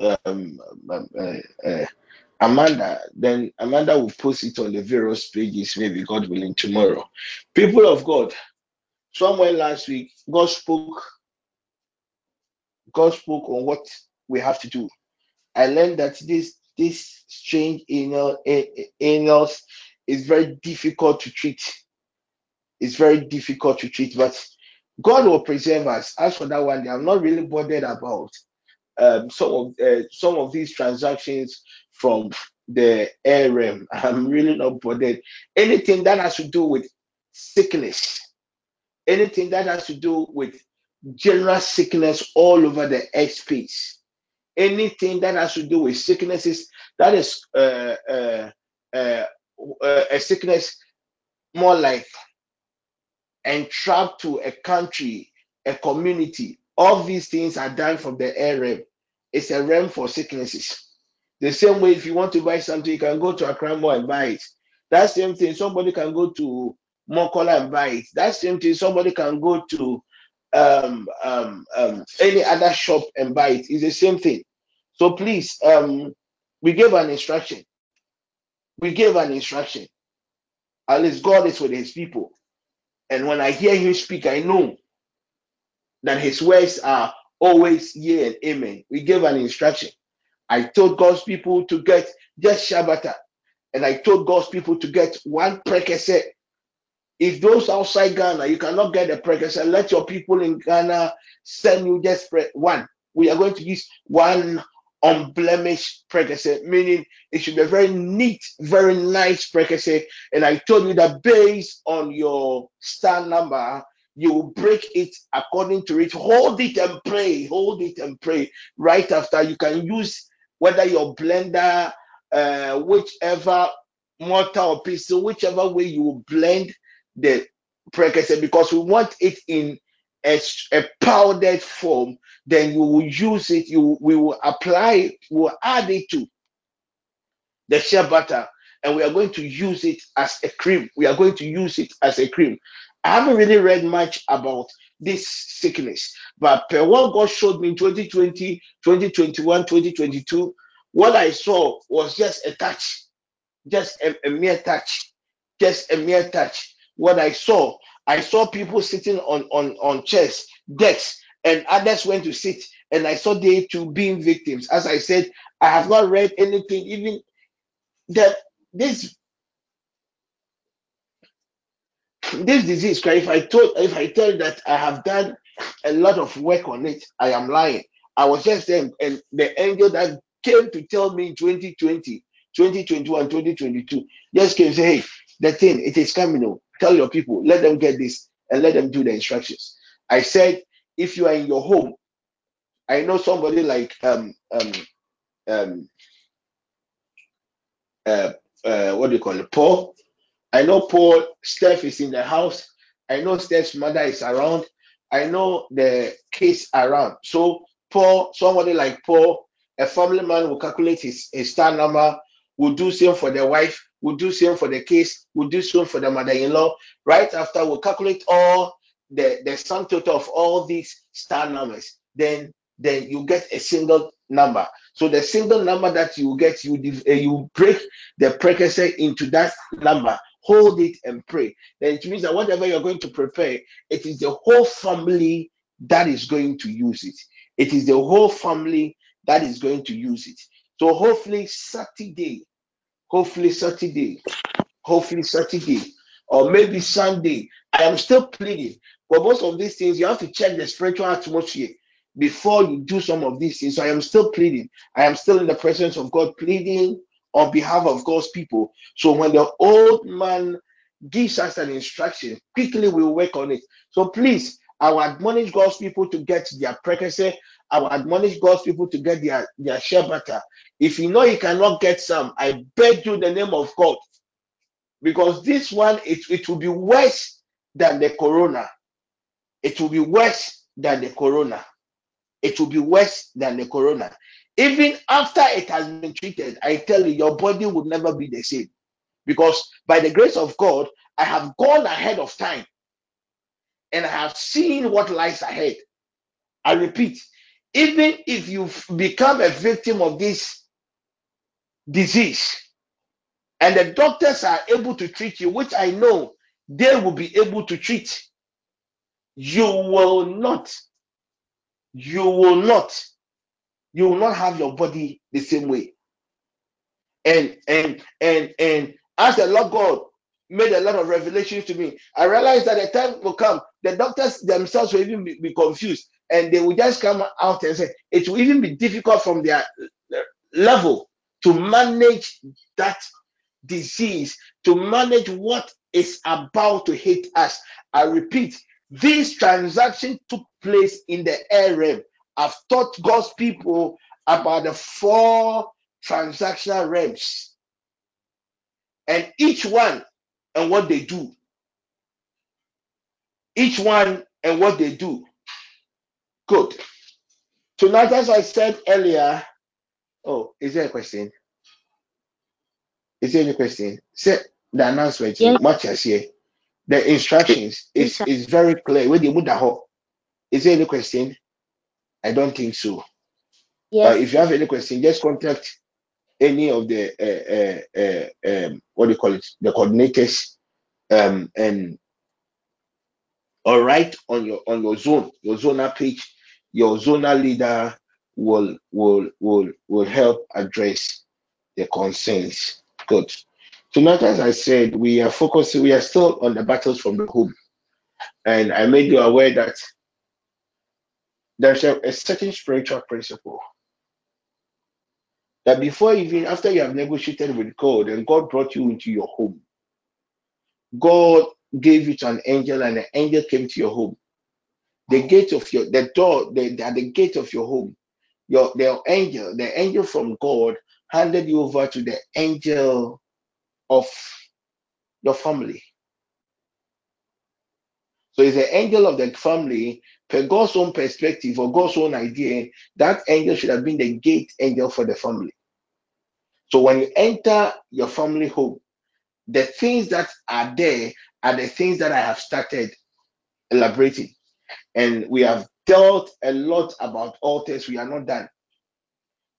Speaker 5: um, um, uh, uh, Amanda, then Amanda will post it on the various pages, maybe God willing, tomorrow. People of God, somewhere last week, God spoke, God spoke on what we have to do. I learned that this this strange anal anals is very difficult to treat. It's very difficult to treat, but God will preserve us. As for that one, I'm not really bothered about um, some of uh, some of these transactions from the realm. I'm really not bothered. Anything that has to do with sickness, anything that has to do with general sickness all over the airspace, anything that has to do with sicknesses, that is uh, uh, uh, uh, a sickness more like entrapped to a country, a community. All these things are done from the air realm. It's a realm for sicknesses. The same way, if you want to buy something, you can go to Accra Mall and buy it. That same thing, somebody can go to Makola and buy it. That same thing, somebody can go to um, um, um, any other shop and buy it. It's the same thing. So please, um, we gave an instruction. We gave an instruction. At least God is with His people. And when I hear Him speak, I know that His words are always yea and amen. We gave an instruction. I told God's people to get just shea butter, and I told God's people to get one prekese. If those outside Ghana, you cannot get a prekese, let your people in Ghana send you just one. We are going to use one unblemished prekese, meaning it should be a very neat, very nice prekese. And I told you that based on your star number, you will break it according to it. Hold it and pray. Hold it and pray. Right after, you can use whether your blender, uh, whichever mortar or pistol, whichever way you blend the prekese, because we want it in a, a powdered form. Then you will use it. You we will apply it. We will add it to the shea butter, and we are going to use it as a cream. We are going to use it as a cream. I haven't really read much about this sickness, but per what God showed me in 2020, 2021, 2022, what I saw was just a touch, just a, a mere touch, just a mere touch. What I saw, I saw people sitting on on on chairs, decks, and others went to sit, and I saw they too being victims. As I said, I have not read anything, even that this this disease. If I told if I tell that I have done a lot of work on it, I am lying. I was just there, and the angel that came to tell me in 2020, 2021, 2022 just came and say, Hey, the thing, it is coming. Oh, tell your people, let them get this and let them do the instructions. I said, if you are in your home, I know somebody like um um um uh, uh what do you call it, Paul. I know Paul, Steph is in the house. I know Steph's mother is around. I know the case around. So Paul, somebody like Paul, a family man will calculate his, his star number, will do same for the wife, will do same for the case, will do same for the mother-in-law. Right after we'll calculate all the, the sum total of all these star numbers. Then then you get a single number. So the single number that you get, you div- uh, you break the prekese into that number hold it and pray. Then it means that whatever you're going to prepare, it is the whole family that is going to use it. It is the whole family that is going to use it. So hopefully Saturday, hopefully Saturday, hopefully Saturday, or maybe Sunday. I am still pleading. But most of these things, you have to check the spiritual atmosphere before you do some of these things. So I am still pleading. I am still in the presence of God, pleading on behalf of God's people. So when the old man gives us an instruction, quickly we'll work on it. So please, I will admonish God's people to get their prekese. I will admonish God's people to get their, their shea butter. If you know you cannot get some, I beg you in the name of God. Because this one it, it will be worse than the corona. It will be worse than the corona. It will be worse than the corona. Even after it has been treated i tell you your body will never be the same. Because by the grace of god i have gone ahead of time. And i have seen what lies ahead. I repeat even if you become a victim of this disease and the doctors are able to treat you which i know they will be able to treat you will not you will not you will not have your body the same way. And and and and as the lord god made a lot of revelations to me i realized that the time will come the doctors themselves will even be, be confused and they will just come out and say it will even be difficult from their uh, level to manage that disease, to manage what is about to hit us. I repeat, this transaction took place in the air realm. I've taught God's people about the four transactional realms and each one and what they do. Each one and what they do. Good. Tonight, as I said earlier, oh, is there a question? Is there any question? Say the announcement. Much as here. The instructions is is very clear. Where the. Is there any question? I don't think so.
Speaker 2: Yes.
Speaker 5: if you have any question, just contact any of the uh, uh, uh, um, what do you call it, the coordinators, um, and or write on your on your zone, your zonal page. Your zonal leader will will will will help address the concerns. Good. Tonight, as I said, we are focusing. We are still on the battles from the home, and I made you aware that there's a, a certain spiritual principle that before even after you have negotiated with God and God brought you into your home, God gave you to an angel and the angel came to your home. The gate of your the door, the, at the gate of your home, your the angel, the angel from God handed you over to the angel of your family. So it's the angel of the family, per God's own perspective or God's own idea, that angel should have been the gate angel for the family. So when you enter your family home, the things that are there are the things that I have started elaborating. And we have dealt a lot about altars. We are not done.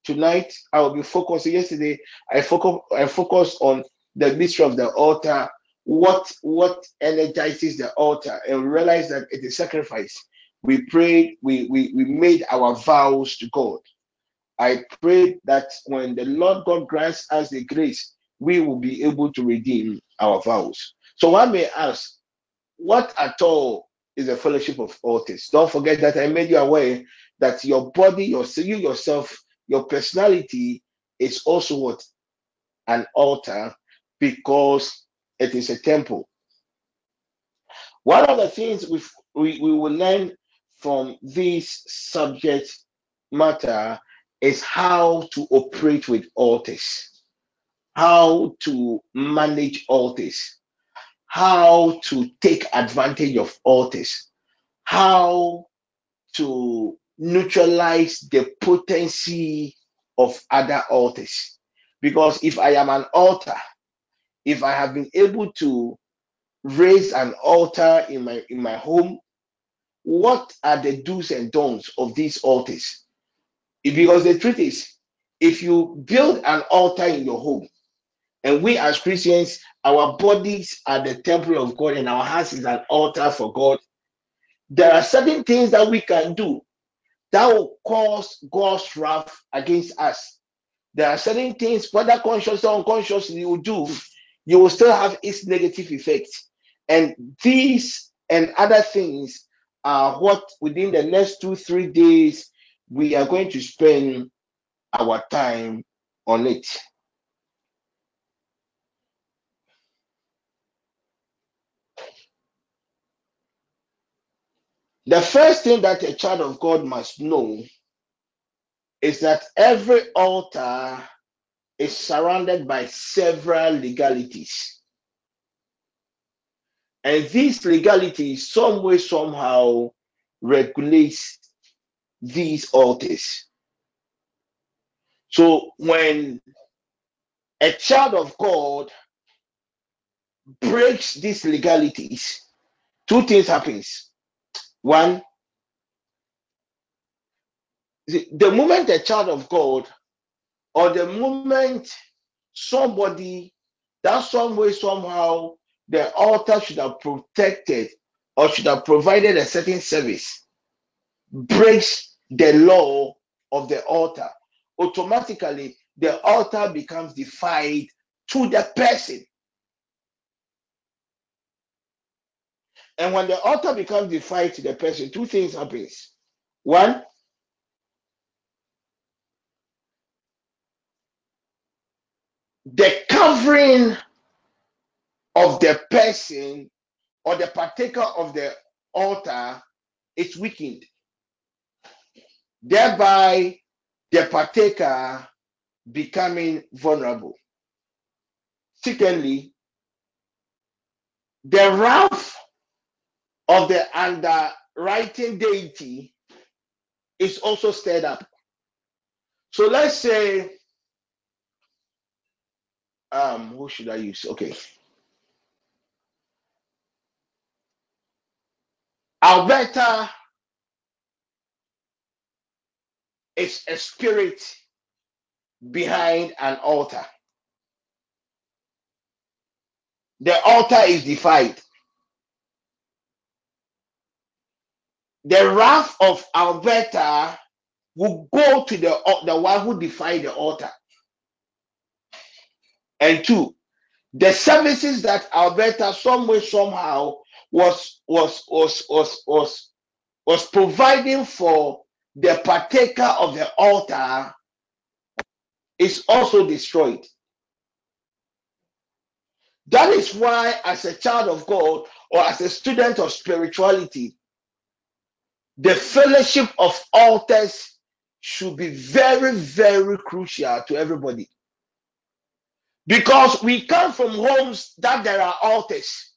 Speaker 5: Tonight, I will be focused. Yesterday, I focus I focused on the mystery of the altar, what what energizes the altar, and realize that it is sacrifice. We prayed, we, we we made our vows to God. I pray that when the Lord God grants us the grace, we will be able to redeem our vows. So one may ask, what at all is a fellowship of altars. Don't forget that I made you aware that your body, your you yourself, your personality is also what an altar because it is a temple. One of the things we we, we will learn from this subject matter is how to operate with altars, how to manage altars, how to take advantage of altars, how to neutralize the potency of other altars. Because if I am an altar, if I have been able to raise an altar in my in my home, what are the do's and don'ts of these altars? Because the truth is, if you build an altar in your home, and we as Christians, our bodies are the temple of God, and our house is an altar for God, there are certain things that we can do that will cause God's wrath against us. There are certain things, whether consciously or unconsciously, you do, you will still have its negative effect. And these and other things are what within the next two, three days we are going to spend our time on it. The first thing that a child of God must know is that every altar is surrounded by several legalities. And these legalities, some way, somehow, regulates these altars. So when a child of God breaks these legalities, two things happens. One, the moment a child of God or the moment somebody that some way somehow the altar should have protected or should have provided a certain service breaks the law of the altar. Automatically the altar becomes defied to the person and when the altar becomes defied to the person two things happens one the covering of the person or the partaker of the altar is weakened thereby the partaker becoming vulnerable. Secondly, the wrath of the underwriting deity is also stirred up. So let's say, um, who should I use? Okay, Alberta is a spirit behind an altar. The altar is defied. The wrath of Alberta will go to the, uh, the one who defied the altar. And two, the services that Alberta some way somehow was was was was was was providing for the partaker of the altar is also destroyed. That is why, as a child of God or as a student of spirituality, the fellowship of altars should be very, very crucial to everybody. Because we come from homes that there are altars.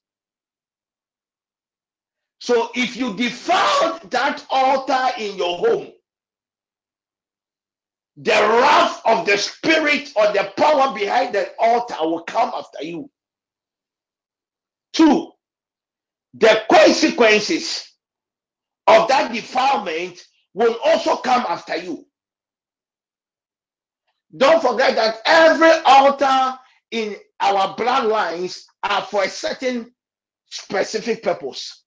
Speaker 5: So if you defile that altar in your home, the wrath of the spirit or the power behind the altar will come after you. Two, the consequences of that defilement will also come after you. Don't forget that every altar in our bloodlines are for a certain specific purpose.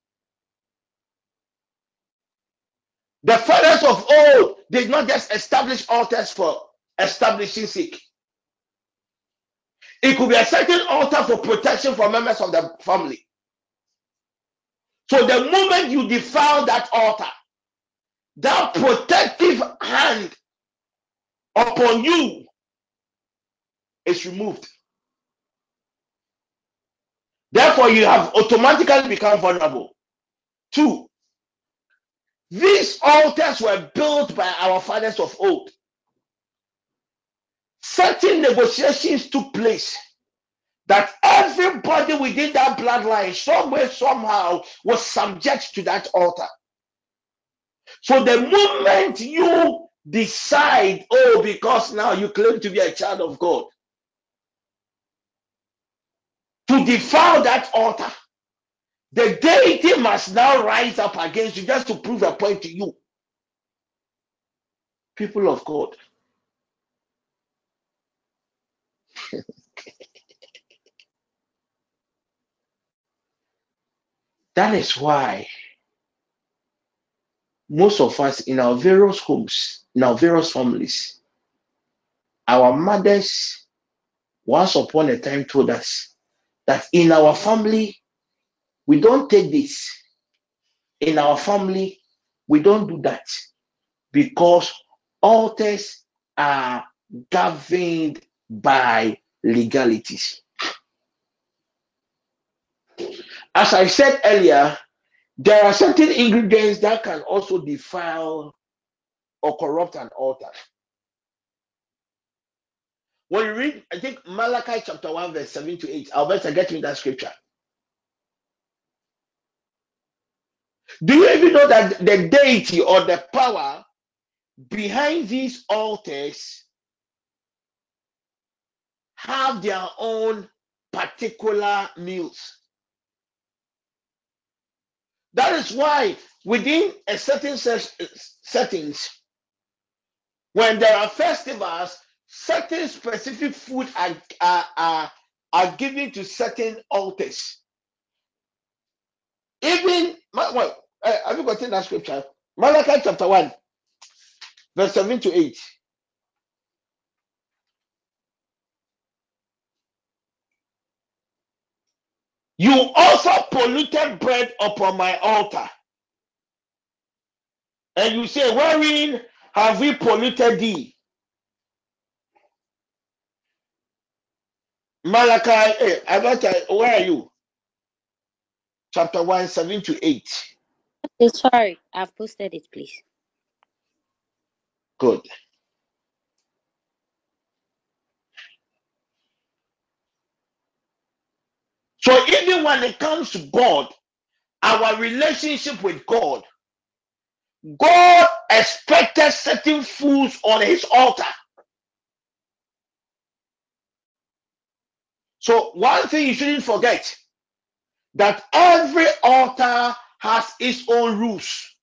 Speaker 5: The fathers of old did not just establish altars for establishing sake. It could be a certain altar for protection for members of the family. So the moment you defile that altar, that protective hand upon you is removed. Therefore, you have automatically become vulnerable. Two, these altars were built by our fathers of old. Certain negotiations took place that everybody within that bloodline, somewhere, somehow, was subject to that altar. So the moment you decide, oh, because now you claim to be a child of God, to defile that altar, the deity must now rise up against you just to prove a point to you. People of God. That is why most of us in our various homes, in our various families, our mothers once upon a time told us that in our family, we don't take this. In our family, we don't do that because altars are governed by legalities. As I said earlier, there are certain ingredients that can also defile or corrupt an altar. When you read, I think Malachi chapter 1, verse 7 to 8, I'll better get me that scripture. Do you even know that the deity or the power behind these altars have their own particular meals? That is why within a certain set- settings, when there are festivals, certain specific food are, are, are, are given to certain altars. Even, well, uh, have you gotten that scripture? Malachi chapter 1, verse 7 to 8. You also polluted bread upon my altar. And you say, Wherein have we polluted thee? Malachi, eh, Malachi, where are you? Chapter 1, 7 to 8.
Speaker 6: Okay, sorry, I've posted it, please.
Speaker 5: Good. So even when it comes to God, our relationship with God, God expected certain foods on his altar. So one thing you shouldn't forget that every altar has its own rules.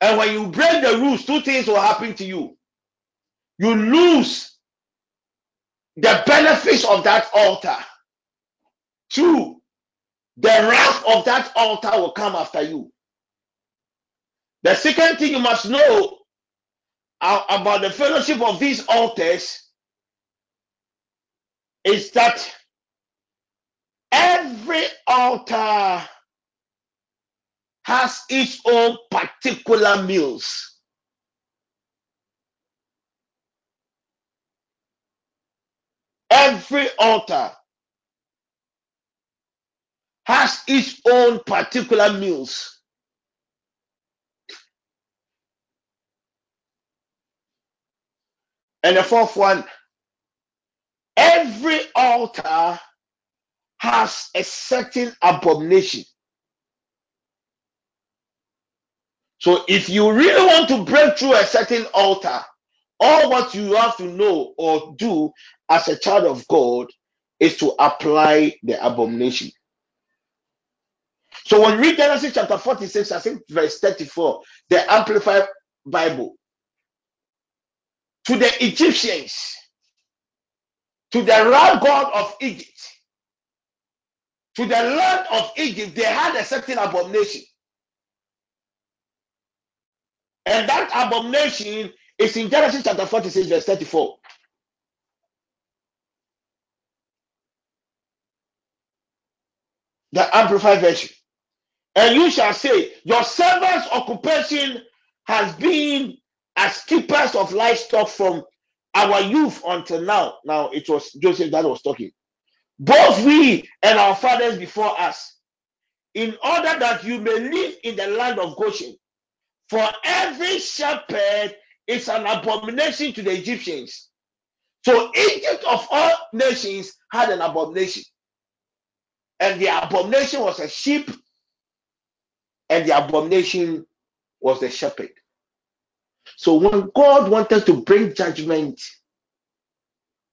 Speaker 5: And when you break the rules, two things will happen to you. You lose the benefits of that altar. Two, the wrath of that altar will come after you. The second thing you must know about the fellowship of these altars is that every altar has its own particular meals. Every altar has its own particular meals. And the fourth one, every altar has a certain abomination. So if you really want to break through a certain altar, all what you have to know or do as a child of God is to apply the abomination. So when you read Genesis chapter 46, I think verse 34, the Amplified Bible, to the Egyptians, to the Ra God of Egypt, to the land of Egypt, they had a certain abomination. And that abomination is in Genesis chapter 46, verse 34. The Amplified Version. And you shall say, Your servant's occupation has been as keepers of livestock from our youth until now. Now it was Joseph that was talking. Both we and our fathers before us, in order that you may live in the land of Goshen. For every shepherd is an abomination to the Egyptians. So Egypt of all nations had an abomination. And the abomination was a sheep, and the abomination was the shepherd. So when God wanted to bring judgment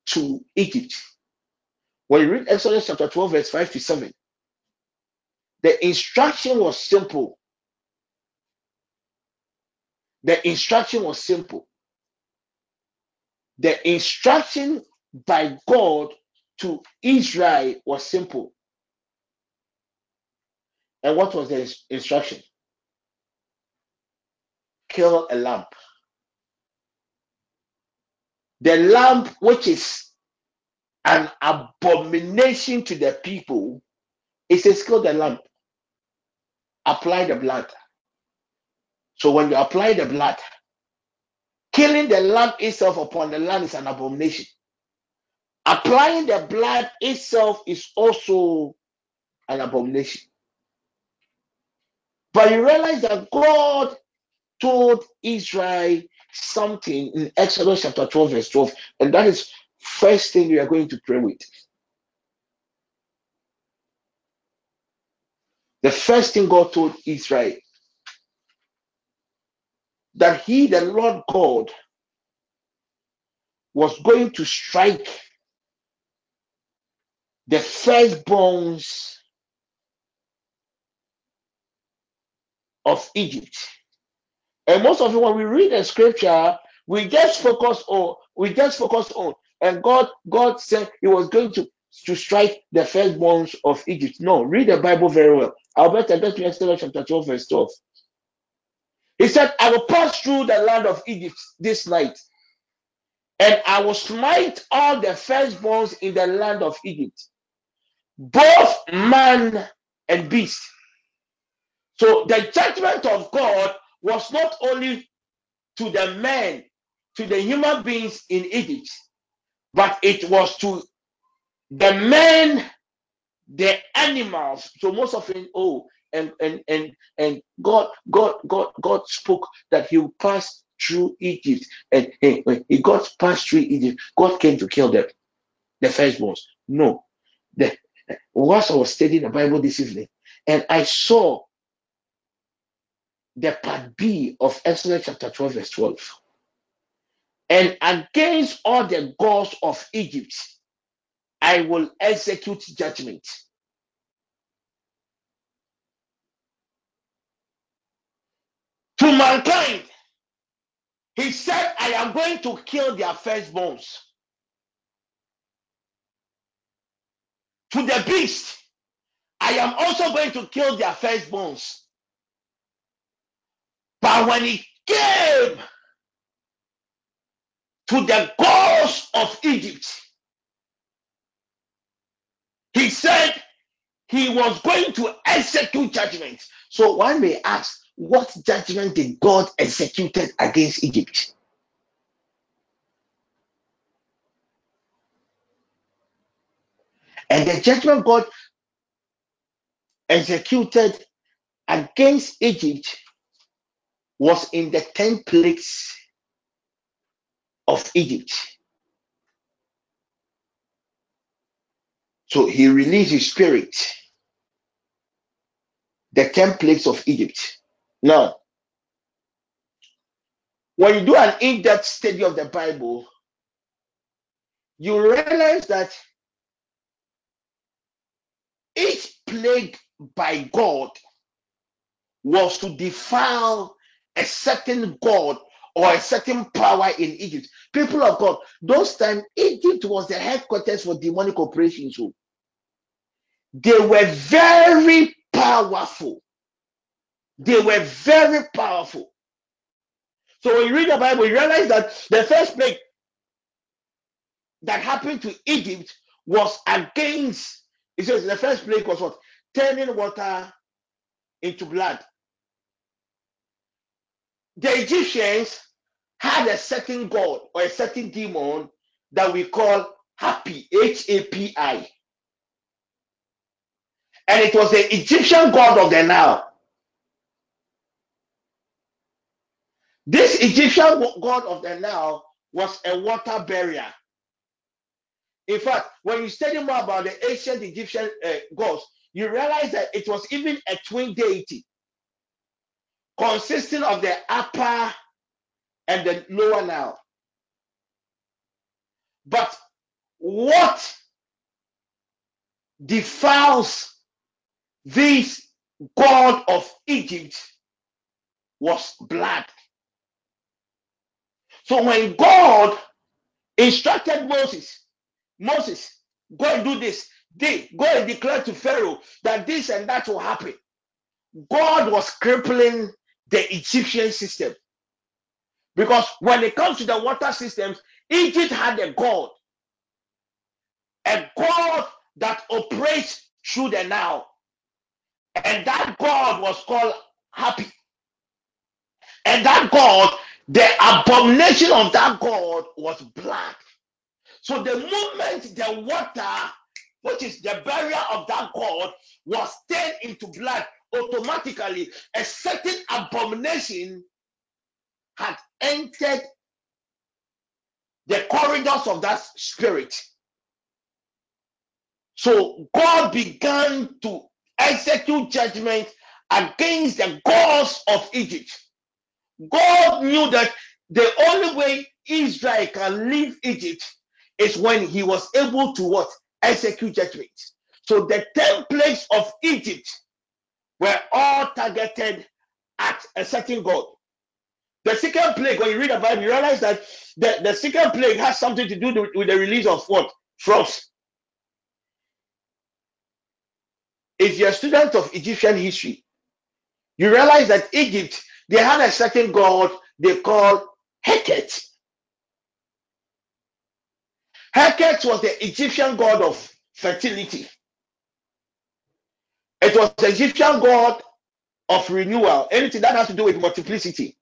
Speaker 5: to Egypt, when you read Exodus chapter 12, verse 5 to 7, the instruction was simple. The instruction was simple. The instruction by God to Israel was simple. And what was the ins- instruction? Kill a lamb. The lamb, which is an abomination to the people, it says kill the lamb, apply the blood. So when you apply the blood, killing the lamb itself upon the land is an abomination. Applying the blood itself is also an abomination. But you realize that God told Israel something in Exodus chapter 12, verse 12, and that is first thing we are going to pray with. The first thing God told Israel that He, the Lord God, was going to strike the firstborns of Egypt. And most of you, when we read the scripture, we just focus on we just focus on and God God said He was going to to strike the firstborns of Egypt. No, read the Bible very well. Albert, I to Exodus chapter 12, verse 12. He said, I will pass through the land of Egypt this night, and I will smite all the firstborns in the land of Egypt, both man and beast. So the judgment of God was not only to the men, to the human beings in Egypt, but it was to the men, the animals. So most often, oh, and and and and God, God, God, God spoke that He will pass through Egypt, and when He got passed through Egypt, God came to kill them, the firstborns. No, the whilst I was studying the Bible this evening, and I saw the part B of Exodus chapter 12, verse 12. And against all the gods of Egypt, I will execute judgment. To mankind, he said, I am going to kill their firstborns. To the beast, I am also going to kill their firstborns. But when it came to the gods of Egypt, he said he was going to execute judgment. So one may ask, what judgment did God executed against Egypt? And the judgment God executed against Egypt was in the 10 plagues of Egypt. So he released his spirit, the 10 plagues of Egypt. Now, when you do an in depth study of the Bible, you realize that each plague by God was to defile a certain God or a certain power in Egypt. People of God, those times Egypt was the headquarters for demonic operations. So they were very powerful. They were very powerful. So when you read the Bible, you realize that the first plague that happened to Egypt was against. It says the first plague was what? Turning water into blood. The Egyptians had a certain god or a certain demon that we call Hapi, H A P I. And it was the Egyptian god of the Nile. This Egyptian god of the Nile was a water barrier. In fact, when you study more about the ancient Egyptian uh, gods, you realize that it was even a twin deity consisting of the upper and the lower Nile. But what defiles this god of Egypt was blood. So when God instructed Moses, Moses, go and do this, they go and declare to Pharaoh that this and that will happen. God was crippling the Egyptian system because when it comes to the water systems, Egypt had a God, a God that operates through the Nile, and that God was called Hapi. And that God, the abomination of that God was black. So the moment the water, which is the barrier of that God, was turned into blood, automatically a certain abomination had entered the corridors of that spirit. So God began to execute judgment against the gods of Egypt. God knew that the only way Israel can leave Egypt is when he was able to what? Execute judgment. So the 10 plagues of Egypt were all targeted at a certain God. The second plague, when you read about it, you realize that the, the second plague has something to do with the release of what? Frogs. If you're a student of Egyptian history, you realize that Egypt, they had a certain God they called Heket. Heket was the Egyptian god of fertility. It was the Egyptian god of renewal, anything that has to do with multiplicity.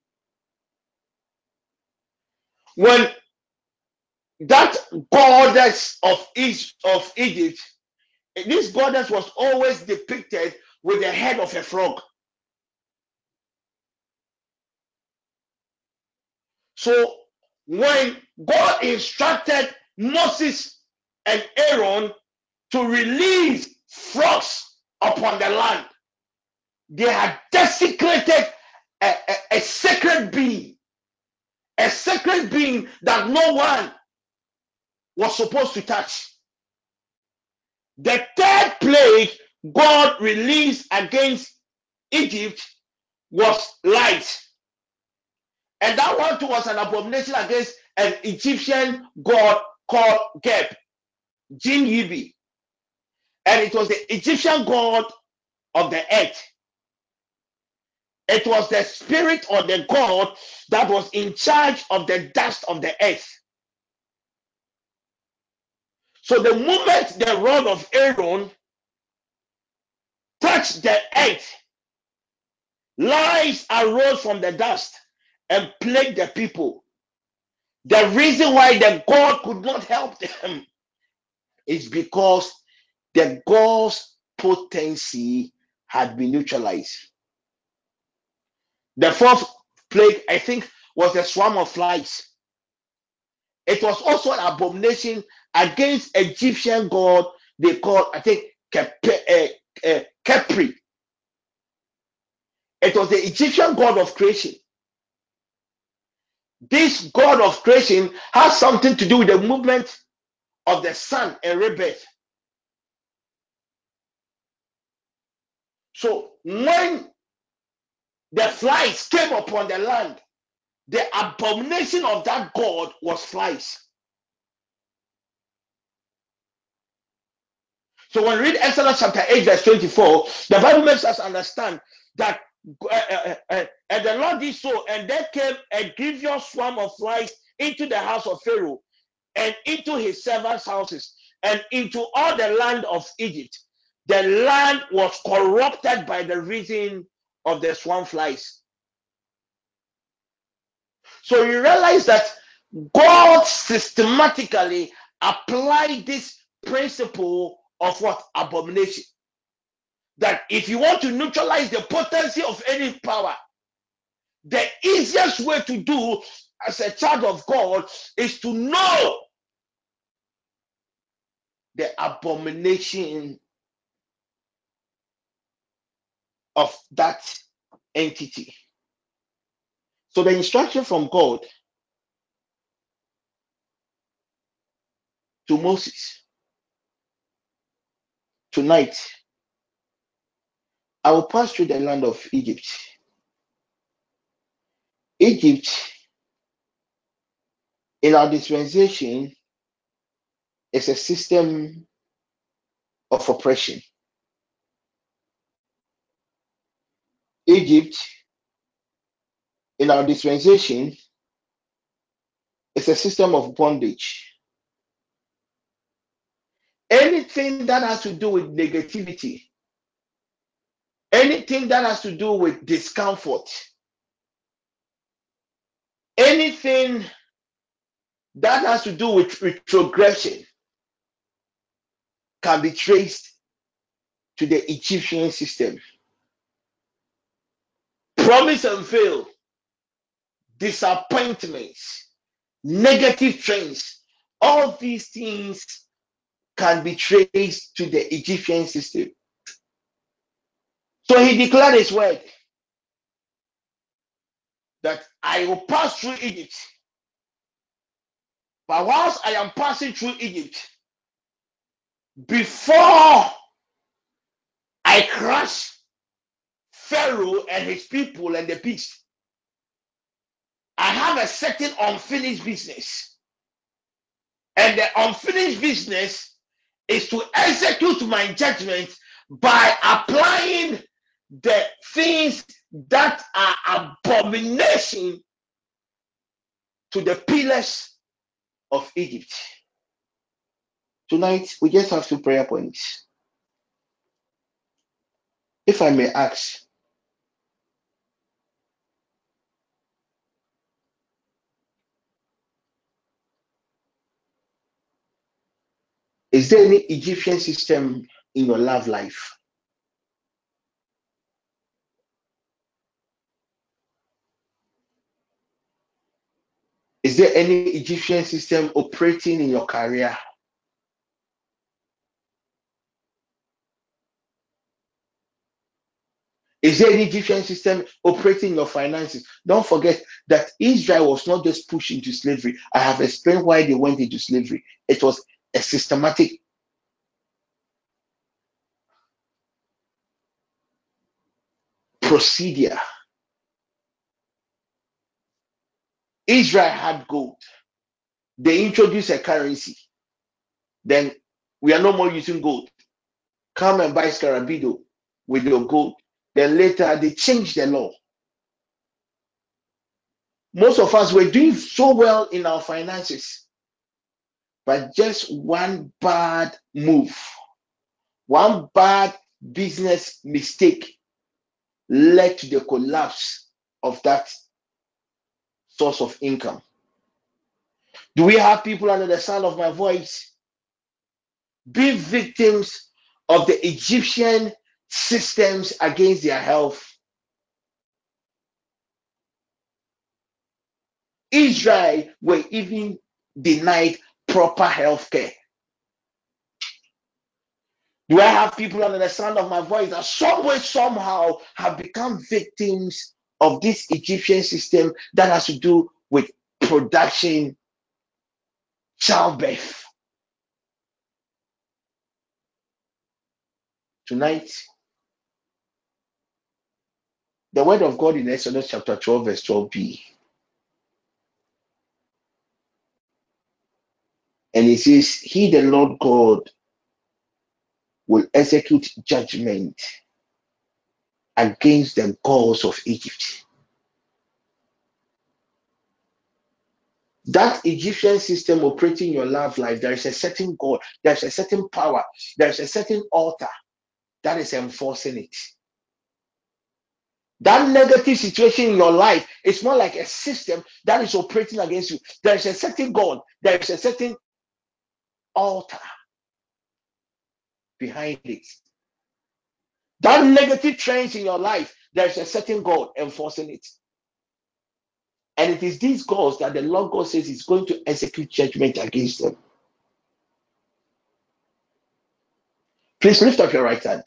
Speaker 5: When that goddess of Egypt, of Egypt, this goddess was always depicted with the head of a frog. So when God instructed Moses and Aaron to release frogs upon the land, they had desecrated a, a, a sacred being, a sacred being that no one was supposed to touch. The third plague God released against Egypt was light. And that one too was an abomination against an Egyptian god called Geb, Jin Yibi. And it was the Egyptian god of the earth. It was the spirit or the god that was in charge of the dust of the earth. So the moment the rod of Aaron touched the earth, lies arose from the dust and plagued the people. The reason why the God could not help them is because the God's potency had been neutralized. The fourth plague, I think, was a swarm of flies. It was also an abomination against Egyptian god they called, I think, Kep- uh, uh, Khepri. It was the Egyptian god of creation. This god of creation has something to do with the movement of the sun and rebirth. So when the flies came upon the land, the abomination of that god was flies. So when we read Exodus chapter 8, verse 24, the Bible makes us understand that uh, uh, uh, and the Lord did so, and there came a grievous swarm of flies into the house of Pharaoh and into his servants' houses and into all the land of Egypt. The land was corrupted by the reason of the swarm flies. So you realize that God systematically applied this principle of what abomination. That if you want to neutralize the potency of any power, the easiest way to do as a child of God is to know the abomination of that entity. So the instruction from God to Moses tonight, I will pass through the land of Egypt. Egypt, in our dispensation, is a system of oppression. Egypt, in our dispensation, is a system of bondage. Anything that has to do with negativity, anything that has to do with discomfort, anything that has to do with retrogression can be traced to the Egyptian system. Promise and fail, disappointments, negative trends, all these things can be traced to the Egyptian system. So he declared his word that I will pass through Egypt. But whilst I am passing through Egypt, before I crush Pharaoh and his people and the beast, I have a certain unfinished business. And the unfinished business is to execute my judgment by applying the things that are abomination to the pillars of Egypt. Tonight, we just have two prayer points. If I may ask, is there any Egyptian system in your love life? Is there any Egyptian system operating in your career? Is there any Egyptian system operating in your finances? Don't forget that Israel was not just pushed into slavery. I have explained why they went into slavery. It was a systematic procedure. Israel had gold. They introduced a currency. Then we are no more using gold. Come and buy Scarabido with your gold. Then later they changed the law. Most of us were doing so well in our finances, but just one bad move, one bad business mistake led to the collapse of that source of income. Do we have people under the sound of my voice be victims of the Egyptian systems against their health? Israel were even denied proper health care. Do I have people under the sound of my voice that some way, somehow have become victims of this Egyptian system that has to do with production, childbirth? Tonight, the word of God in Exodus chapter 12, verse 12b. And it says, He, the Lord God, will execute judgment against the gods of Egypt. That Egyptian system operating your love life, there is a certain God, there's a certain power, there's a certain altar that is enforcing it. That negative situation in your life is more like a system that is operating against you. There is a certain God, there is a certain altar behind it. That negative trends in your life, there is a certain God enforcing it. And it is these gods that the Lord God says is going to execute judgment against them. Please lift up your right hand.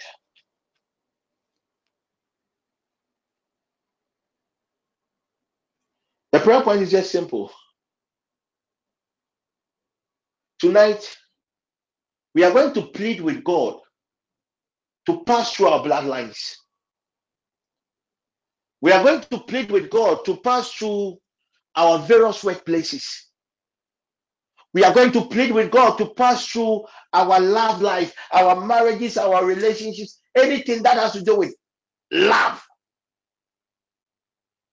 Speaker 5: The prayer point is just simple. Tonight, we are going to plead with God to pass through our bloodlines. We are going to plead with God to pass through our various workplaces. We are going to plead with God to pass through our love life, our marriages, our relationships, anything that has to do with love.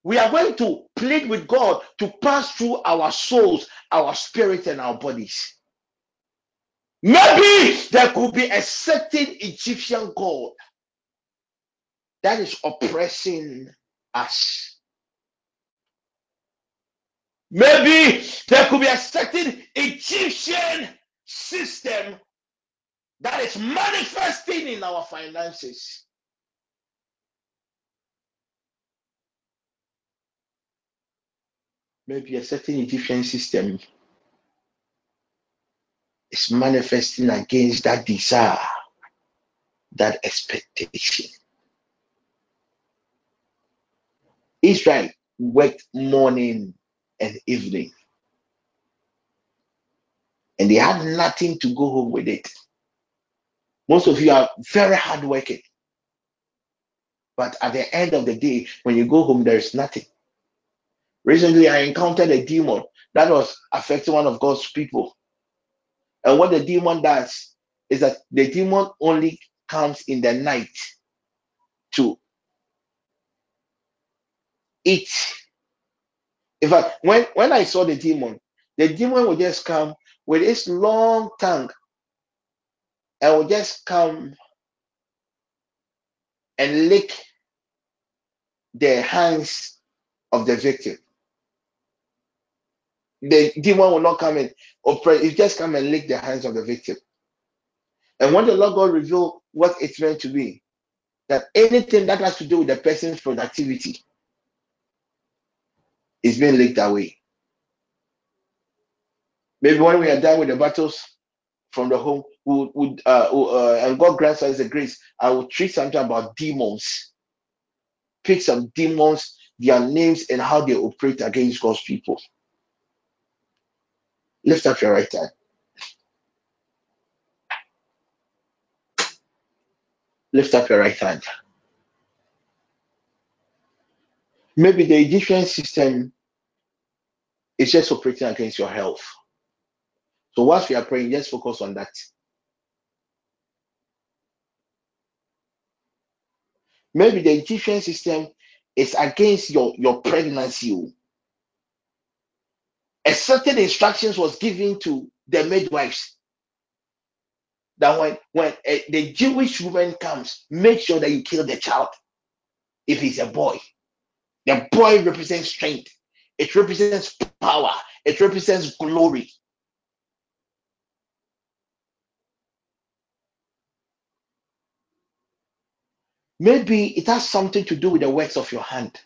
Speaker 5: We are going to plead with God to pass through our souls, our spirit, and our bodies. Maybe there could be a certain Egyptian God that is oppressing us. Maybe there could be a certain Egyptian system that is manifesting in our finances. Maybe a certain Egyptian system is manifesting against that desire, that expectation. Israel worked morning and evening, and they had nothing to go home with it. Most of you are very hardworking, but at the end of the day, when you go home, there is nothing. Recently, I encountered a demon that was affecting one of God's people. And what the demon does is that the demon only comes in the night to eat. In fact, when, when I saw the demon, the demon would just come with its long tongue and would just come and lick the hands of the victim. The demon will not come and oppress, it just come and lick the hands of the victim. And when the Lord God revealed what it's meant to be, that anything that has to do with the person's productivity is being licked away. Maybe when we are done with the battles from the home, we would, uh, uh, and God grants us the grace, I will treat something about demons, pick some demons, their names, and how they operate against God's people. Lift up your right hand. Lift up your right hand. Maybe the Egyptian system is just operating against your health. So whilst we are praying, just focus on that. Maybe the Egyptian system is against your, your pregnancy. A certain instructions was given to the midwives that when when eh, the Jewish woman comes, make sure that you kill the child if he's a boy. The boy represents strength. It represents power. It represents glory. Maybe it has something to do with the works of your hand.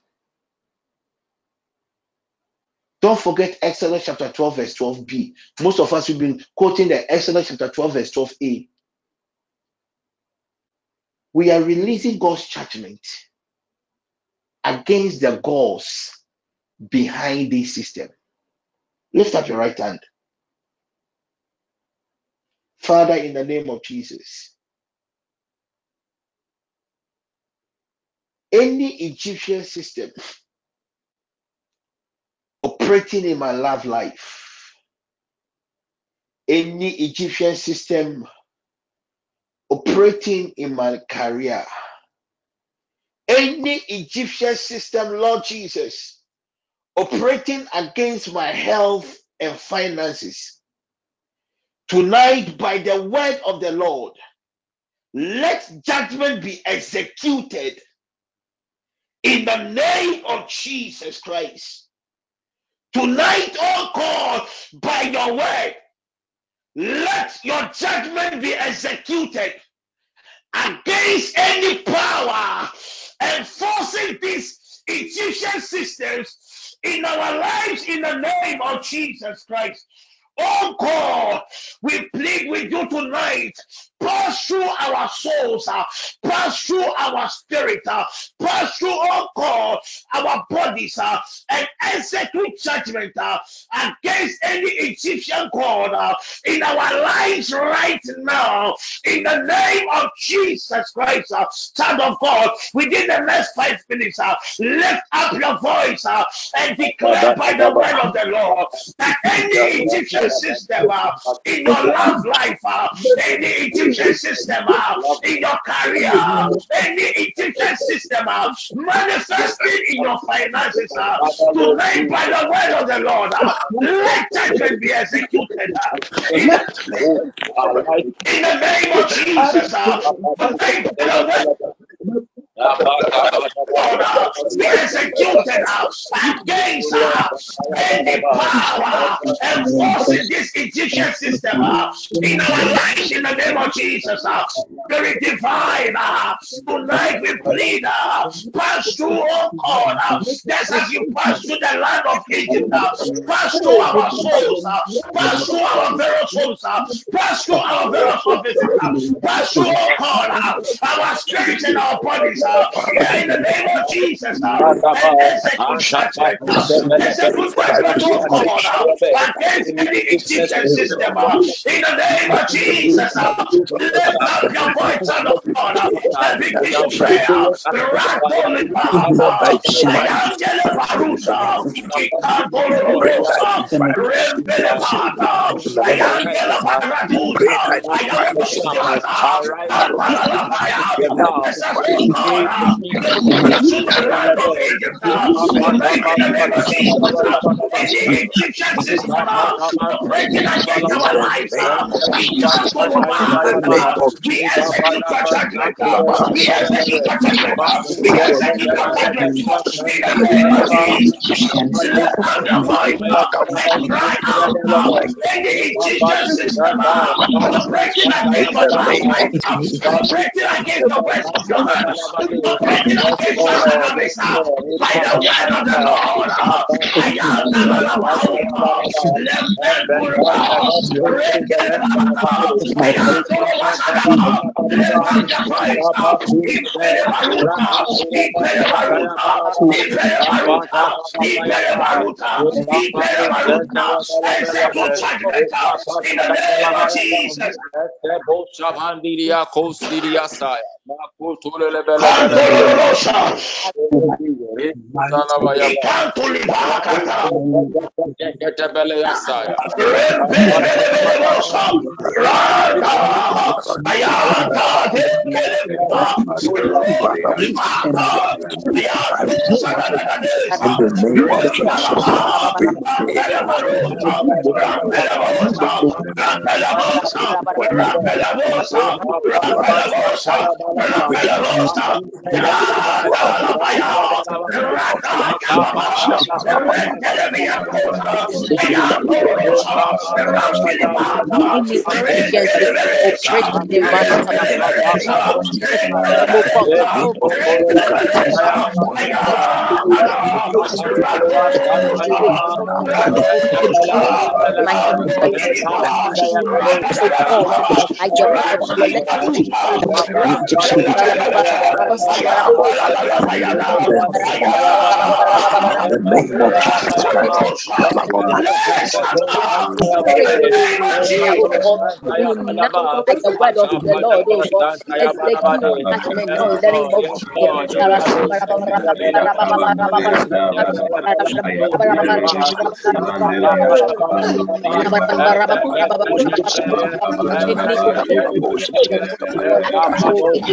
Speaker 5: Don't forget Exodus chapter 12, verse 12b. Most of us have been quoting the Exodus chapter 12, verse 12a. We are releasing God's judgment against the gods behind this system. Lift up your right hand. Father, in the name of Jesus, any Egyptian system operating in my love life, any Egyptian system operating in my career, any Egyptian system, Lord Jesus, operating against my health and finances, tonight by the word of the Lord, let judgment be executed. In the name of Jesus Christ. Tonight, oh God, by your word, let your judgment be executed against any power enforcing these Egyptian systems in our lives in the name of Jesus Christ. Oh God, we plead with you tonight. Pass through our souls, uh, pass through our spirit, uh, pass through, oh God, our bodies, uh, and execute judgment uh, against any Egyptian god uh, in our lives right now. In the name of Jesus Christ, uh, Son of God, within the next five minutes, uh, lift up your voice uh, and declare by the word of the Lord that any Egyptian system uh, in your love life, uh, any Egyptian system uh, in your career, any Egyptian system uh, manifesting in your finances, uh, tonight by the word of the Lord, uh, let judgment be executed. uh, in the in the name of Jesus, uh, the Uh, executed against any power enforcing this Egyptian system in our lives in the name of Jesus. Spirit divine, tonight we plead, pass through, oh God, just as you pass through the land of Egypt, pass through our souls, pass through our very souls, pass through our very offices, pass through, oh God, our spirits and our bodies, yeah, in the name of Jesus, uh, and execute judgment, uh, execute judgment, oh God, uh, against any Egyptian system, uh, in the name of Jesus, uh, lift up your voice, son of God, uh, and begin to pray, uh, Ratoli Bahata, Ayangele Barusa, Ikatololosa, Rembele Bahata, Ayangele Baratusa, Ayambele Antalalabaya, just as, oh God, passed through the land of against your in the in the name of Jesus. Kantololosa, Ikantulibakata, Rempelebelebelebosa, Randa, Rokolibaka, Ayanto, Sadadagadesa,
Speaker 7: In the name of Jesus,
Speaker 5: Rendalaba,
Speaker 7: we pray
Speaker 5: Rampelabosa, Rampelabosa, Rampelabosa, Rampelabosa, Rampelabosa, Rampelabosa,
Speaker 6: I for you. Let it be
Speaker 5: Rantolibarusa,
Speaker 6: in my life.
Speaker 5: Rantalabalaba, Ayandalabayada,
Speaker 7: in the name of in the name of Jesus Christ.
Speaker 5: Ayandalabalosha. Let's enter in the name of
Speaker 6: Oh
Speaker 5: Jesus.
Speaker 6: God, we nullify the word of the Lord, oh God, execute judgment now in the name of Jesus.
Speaker 7: In the name of Jesus Christ.
Speaker 6: Execute judgment in the name of
Speaker 7: Raise it up.
Speaker 6: Jesus.
Speaker 5: In the name of Jesus.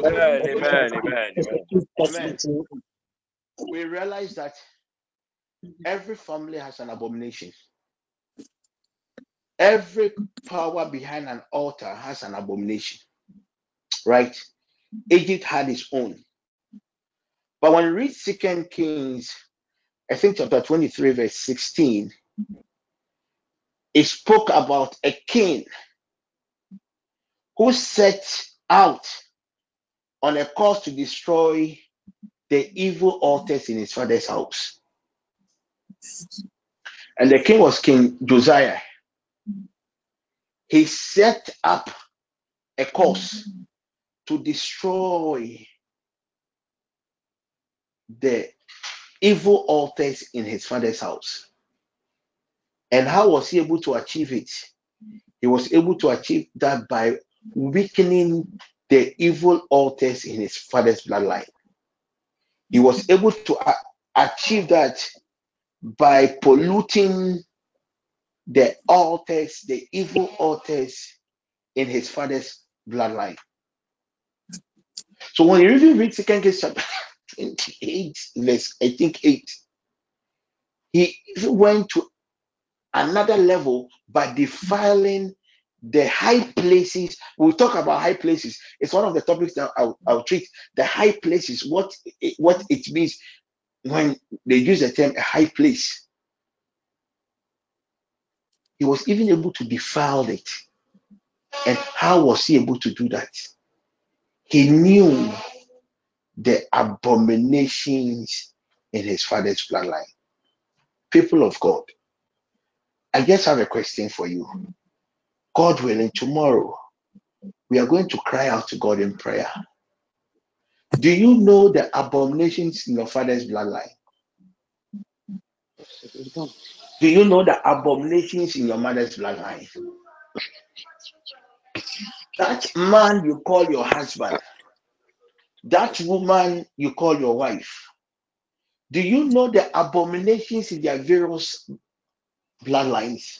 Speaker 5: Amen.
Speaker 6: Amen, amen.
Speaker 5: We realize that every family has an abomination. Every power behind an altar has an abomination. Right? Egypt had its own. But when you read Second Kings, I think chapter 23, verse 16, it spoke about a king who set out on a course to destroy the evil altars in his father's house. And the king was King Josiah. He set up a course to destroy the evil altars in his father's house. And how was he able to achieve it? He was able to achieve that by weakening the evil altars in his father's bloodline. He was able to a- achieve that by polluting the altars, the evil altars in his father's bloodline. So when you read Second Kings chapter 28, verse I think 8, he went to another level by defiling the high places. We'll talk about high places. It's one of the topics that I'll, I'll treat. The high places, what it, what it means when they use the term a high place. He was even able to defile it. And how was he able to do that? He knew the abominations in his father's bloodline. People of God, I just have a question for you. God willing, tomorrow we are going to cry out to God in prayer. Do you know the abominations in your father's bloodline? Do you know the abominations in your mother's bloodline? That man you call your husband, that woman you call your wife, do you know the abominations in their various bloodlines?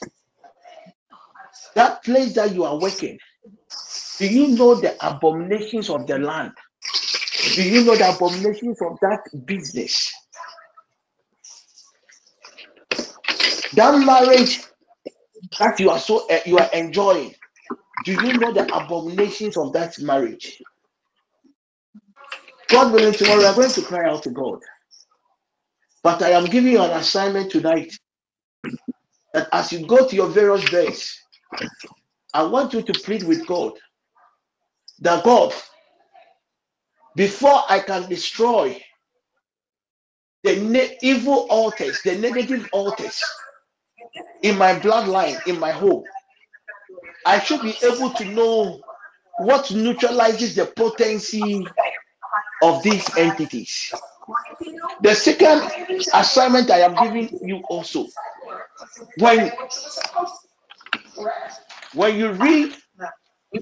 Speaker 5: That place that you are working, do you know the abominations of the land? Do you know the abominations of that business? That marriage that you are so uh, you are enjoying, do you know the abominations of that marriage? God willing, tomorrow we are going to cry out to God. But I am giving you an assignment tonight that as you go to your various beds, I want you to plead with God that God, before I can destroy the evil altars, the negative altars in my bloodline, in my home, I should be able to know what neutralizes the potency of these entities. The second assignment I am giving you also, when when you read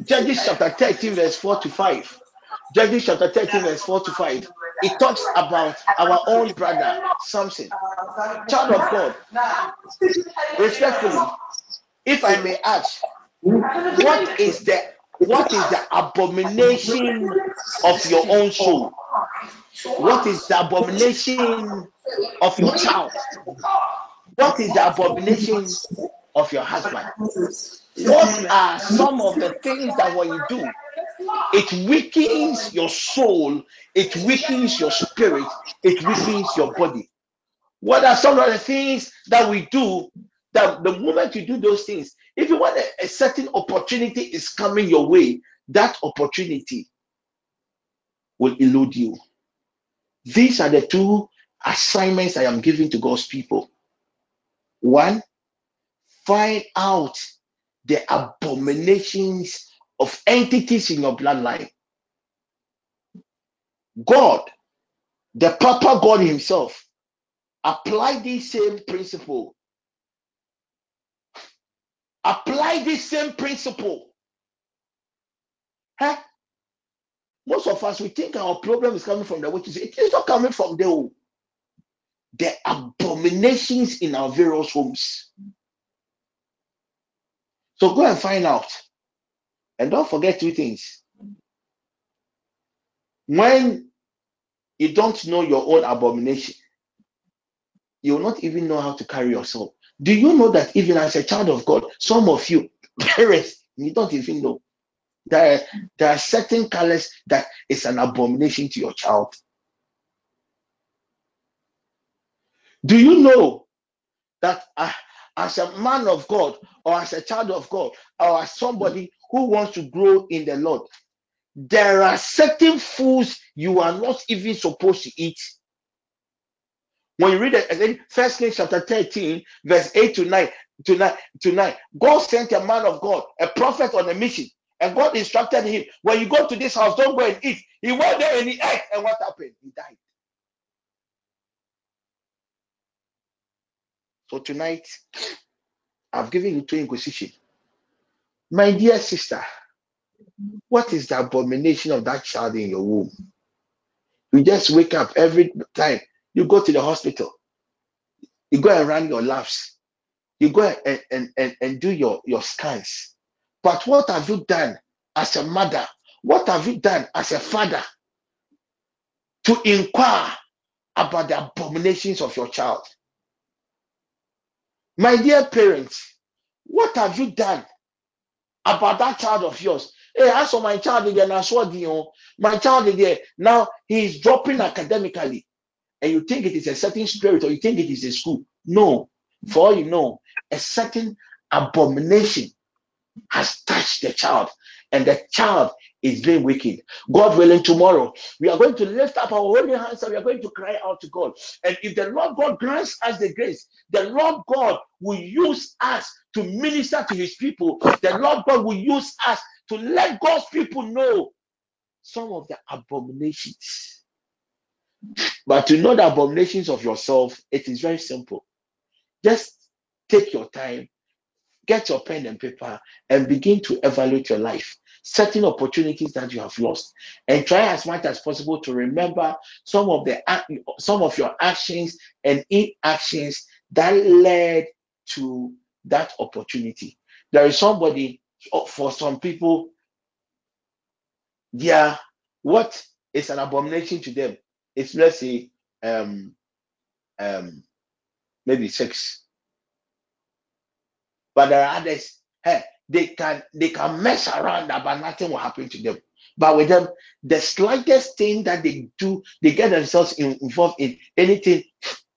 Speaker 5: Judges chapter 13, verse 4 to 5, Judges chapter 13, verse 4 to 5, it talks about our own brother Samson, child of God. Respectfully, if I may ask, what is the what is the abomination of your own soul? What is the abomination of your child? What is the abomination of your husband? What are some of the things that when you do, it weakens your soul, it weakens your spirit, it weakens your body? What are some of the things that we do that the moment you do those things, even when a, a certain opportunity is coming your way, that opportunity will elude you? These are the two assignments I am giving to God's people. One, find out the abominations of entities in your bloodline. God, the proper God Himself, apply this same principle Apply this same principle. Huh? Most of us we think our problem is coming from the witches. It is not coming from the the abominations in our various homes. So go and find out. And don't forget two things. When you don't know your own abomination, you will not even know how to carry yourself. Do you know that even as a child of God, some of you parents, you don't even know there, there are certain colors that is an abomination to your child. Do you know that uh, as a man of God or as a child of God or as somebody who wants to grow in the Lord, there are certain foods you are not even supposed to eat. When you read it First Kings chapter 13, verse 8 to 9 to 9 to 9, God sent a man of God, a prophet on a mission, and God instructed him, when you go to this house, don't go and eat. He went there and he ate, and what happened? He died. So tonight, I've given you two inquisition. My dear sister, what is the abomination of that child in your womb? You just wake up every time you go to the hospital, you go and run your labs, you go and, and, and, and do your, your scans. But what have you done as a mother? What have you done as a father to inquire about the abominations of your child? My dear parents, what have you done about that child of yours? Hey, as for my child again, I saw the my child again. Now he is dropping academically, and you think it is a certain spirit, or you think it is a school. No, for all you know, a certain abomination has touched the child, and the child is being wicked. God willing, tomorrow we are going to lift up our holy hands and we are going to cry out to God. And if the Lord God grants us the grace, the Lord God will use us to minister to his people. The Lord God will use us to let God's people know some of the abominations. But to know the abominations of yourself, it is very simple. Just take your time get your pen and paper and begin to evaluate your life certain opportunities that you have lost. And try as much as possible to remember some of the some of your actions and inactions that led to that opportunity. There is somebody oh, for some people yeah what is an abomination to them it's let's say um um maybe sex. But there are others, hey, they can they can mess around but nothing will happen to them. But with them, the slightest thing that they do, they get themselves in- involved in anything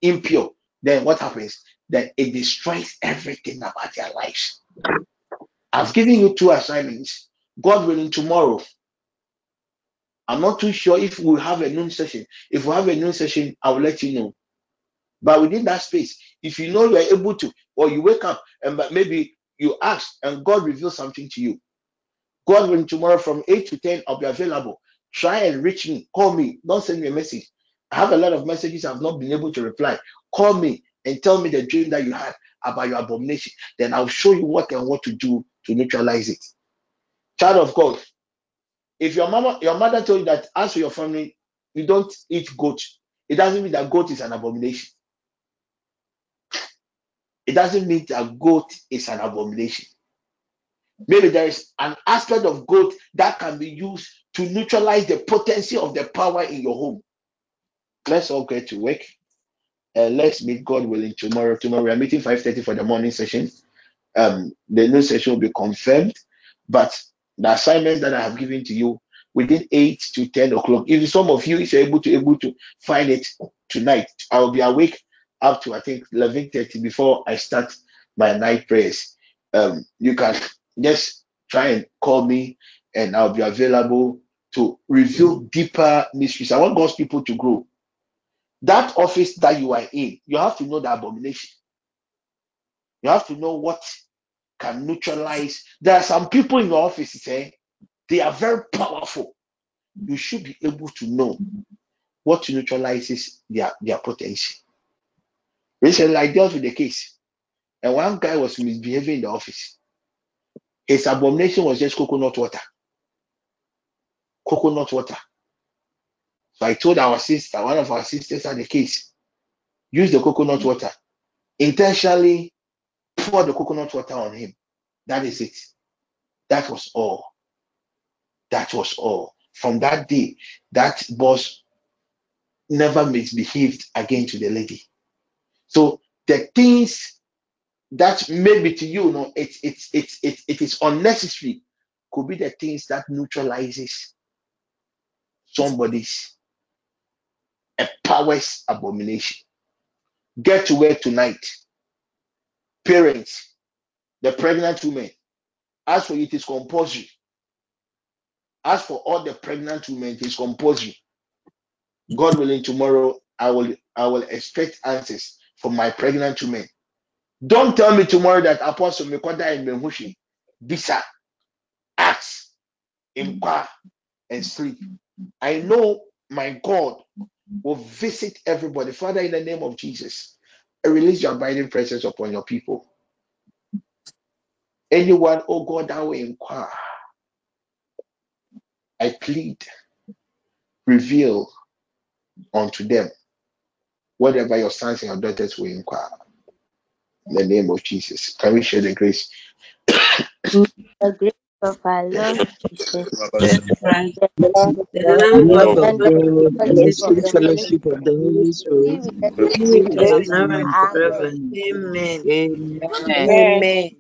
Speaker 5: impure. Then what happens? Then it destroys everything about their lives. I've given you two assignments. God willing, tomorrow. I'm not too sure if we'll have a noon session. If we have a noon session, I will let you know. But within that space, if you know you are able to, or you wake up and but maybe you ask and God reveals something to you. God will tomorrow from 8 to 10, I'll be available. Try and reach me. Call me. Don't send me a message. I have a lot of messages I've not been able to reply. Call me and tell me the dream that you had about your abomination. Then I'll show you what and what to do to neutralize it. Child of God, if your mama, your mother told you that as for your family, you don't eat goat, it doesn't mean that goat is an abomination. It doesn't mean that goat is an abomination. Maybe there is an aspect of goat that can be used to neutralize the potency of the power in your home. Let's all get to work. and let's meet God willing tomorrow. Tomorrow we are meeting 5:30 for the morning session. Um, the new session will be confirmed, but the assignment that I have given to you within 8 to 10 o'clock. If some of you is able to able to find it tonight, I will be awake up to I think 11:30 before I start my night prayers. Um, you can just try and call me, and I'll be available to reveal deeper mysteries. I want God's people to grow. That office that you are in, you have to know the abomination. You have to know what can neutralize. There are some people in your office, say, they are very powerful. You should be able to know what neutralizes their, their Recently, I dealt with a case, and one guy was misbehaving in the office. His abomination was just coconut water. Coconut water. So I told our sister, one of our sisters had the case, use the coconut water. Intentionally pour the coconut water on him. That is it. That was all. That was all. From that day, that boss never misbehaved again to the lady. So the things that maybe to you, you know, it's it's it's it, it is unnecessary could be the things that neutralizes somebody's a powers abomination. Get to work tonight. Parents, the pregnant women, as for it is compulsory. As for all the pregnant women, it is compulsory. God willing, tomorrow I will I will expect answers from my pregnant women. Don't tell me tomorrow that Apostle Mekoda and Mehushi, Bisa, ask, inquire, and sleep. I know my God will visit everybody. Father, in the name of Jesus, I release your abiding presence upon your people. Anyone, oh God, that will inquire, I plead, reveal unto them whatever your sons and your daughters will inquire. In the name of Jesus. Can we share the grace?
Speaker 2: The grace of our Lord Jesus, the love of
Speaker 8: the
Speaker 2: God,
Speaker 8: love
Speaker 7: Love
Speaker 8: of
Speaker 7: of
Speaker 2: and the
Speaker 8: God,
Speaker 7: God
Speaker 8: and
Speaker 7: and
Speaker 2: fellowship
Speaker 7: the
Speaker 8: the
Speaker 2: of
Speaker 8: sweet
Speaker 7: sweet
Speaker 2: the Holy
Speaker 8: fellowship
Speaker 7: fellowship
Speaker 8: of
Speaker 7: of
Speaker 8: the
Speaker 7: the
Speaker 8: Holy
Speaker 7: Holy
Speaker 2: Spirit
Speaker 7: Spirit
Speaker 2: be
Speaker 8: Spirit
Speaker 2: with us
Speaker 7: be
Speaker 8: be
Speaker 2: now
Speaker 7: with
Speaker 8: with
Speaker 2: and
Speaker 8: us
Speaker 7: us
Speaker 8: now
Speaker 2: forevermore.
Speaker 8: and
Speaker 7: now
Speaker 2: Amen.
Speaker 8: forever.
Speaker 7: and forever.
Speaker 8: Amen.
Speaker 7: Amen.
Speaker 8: Amen.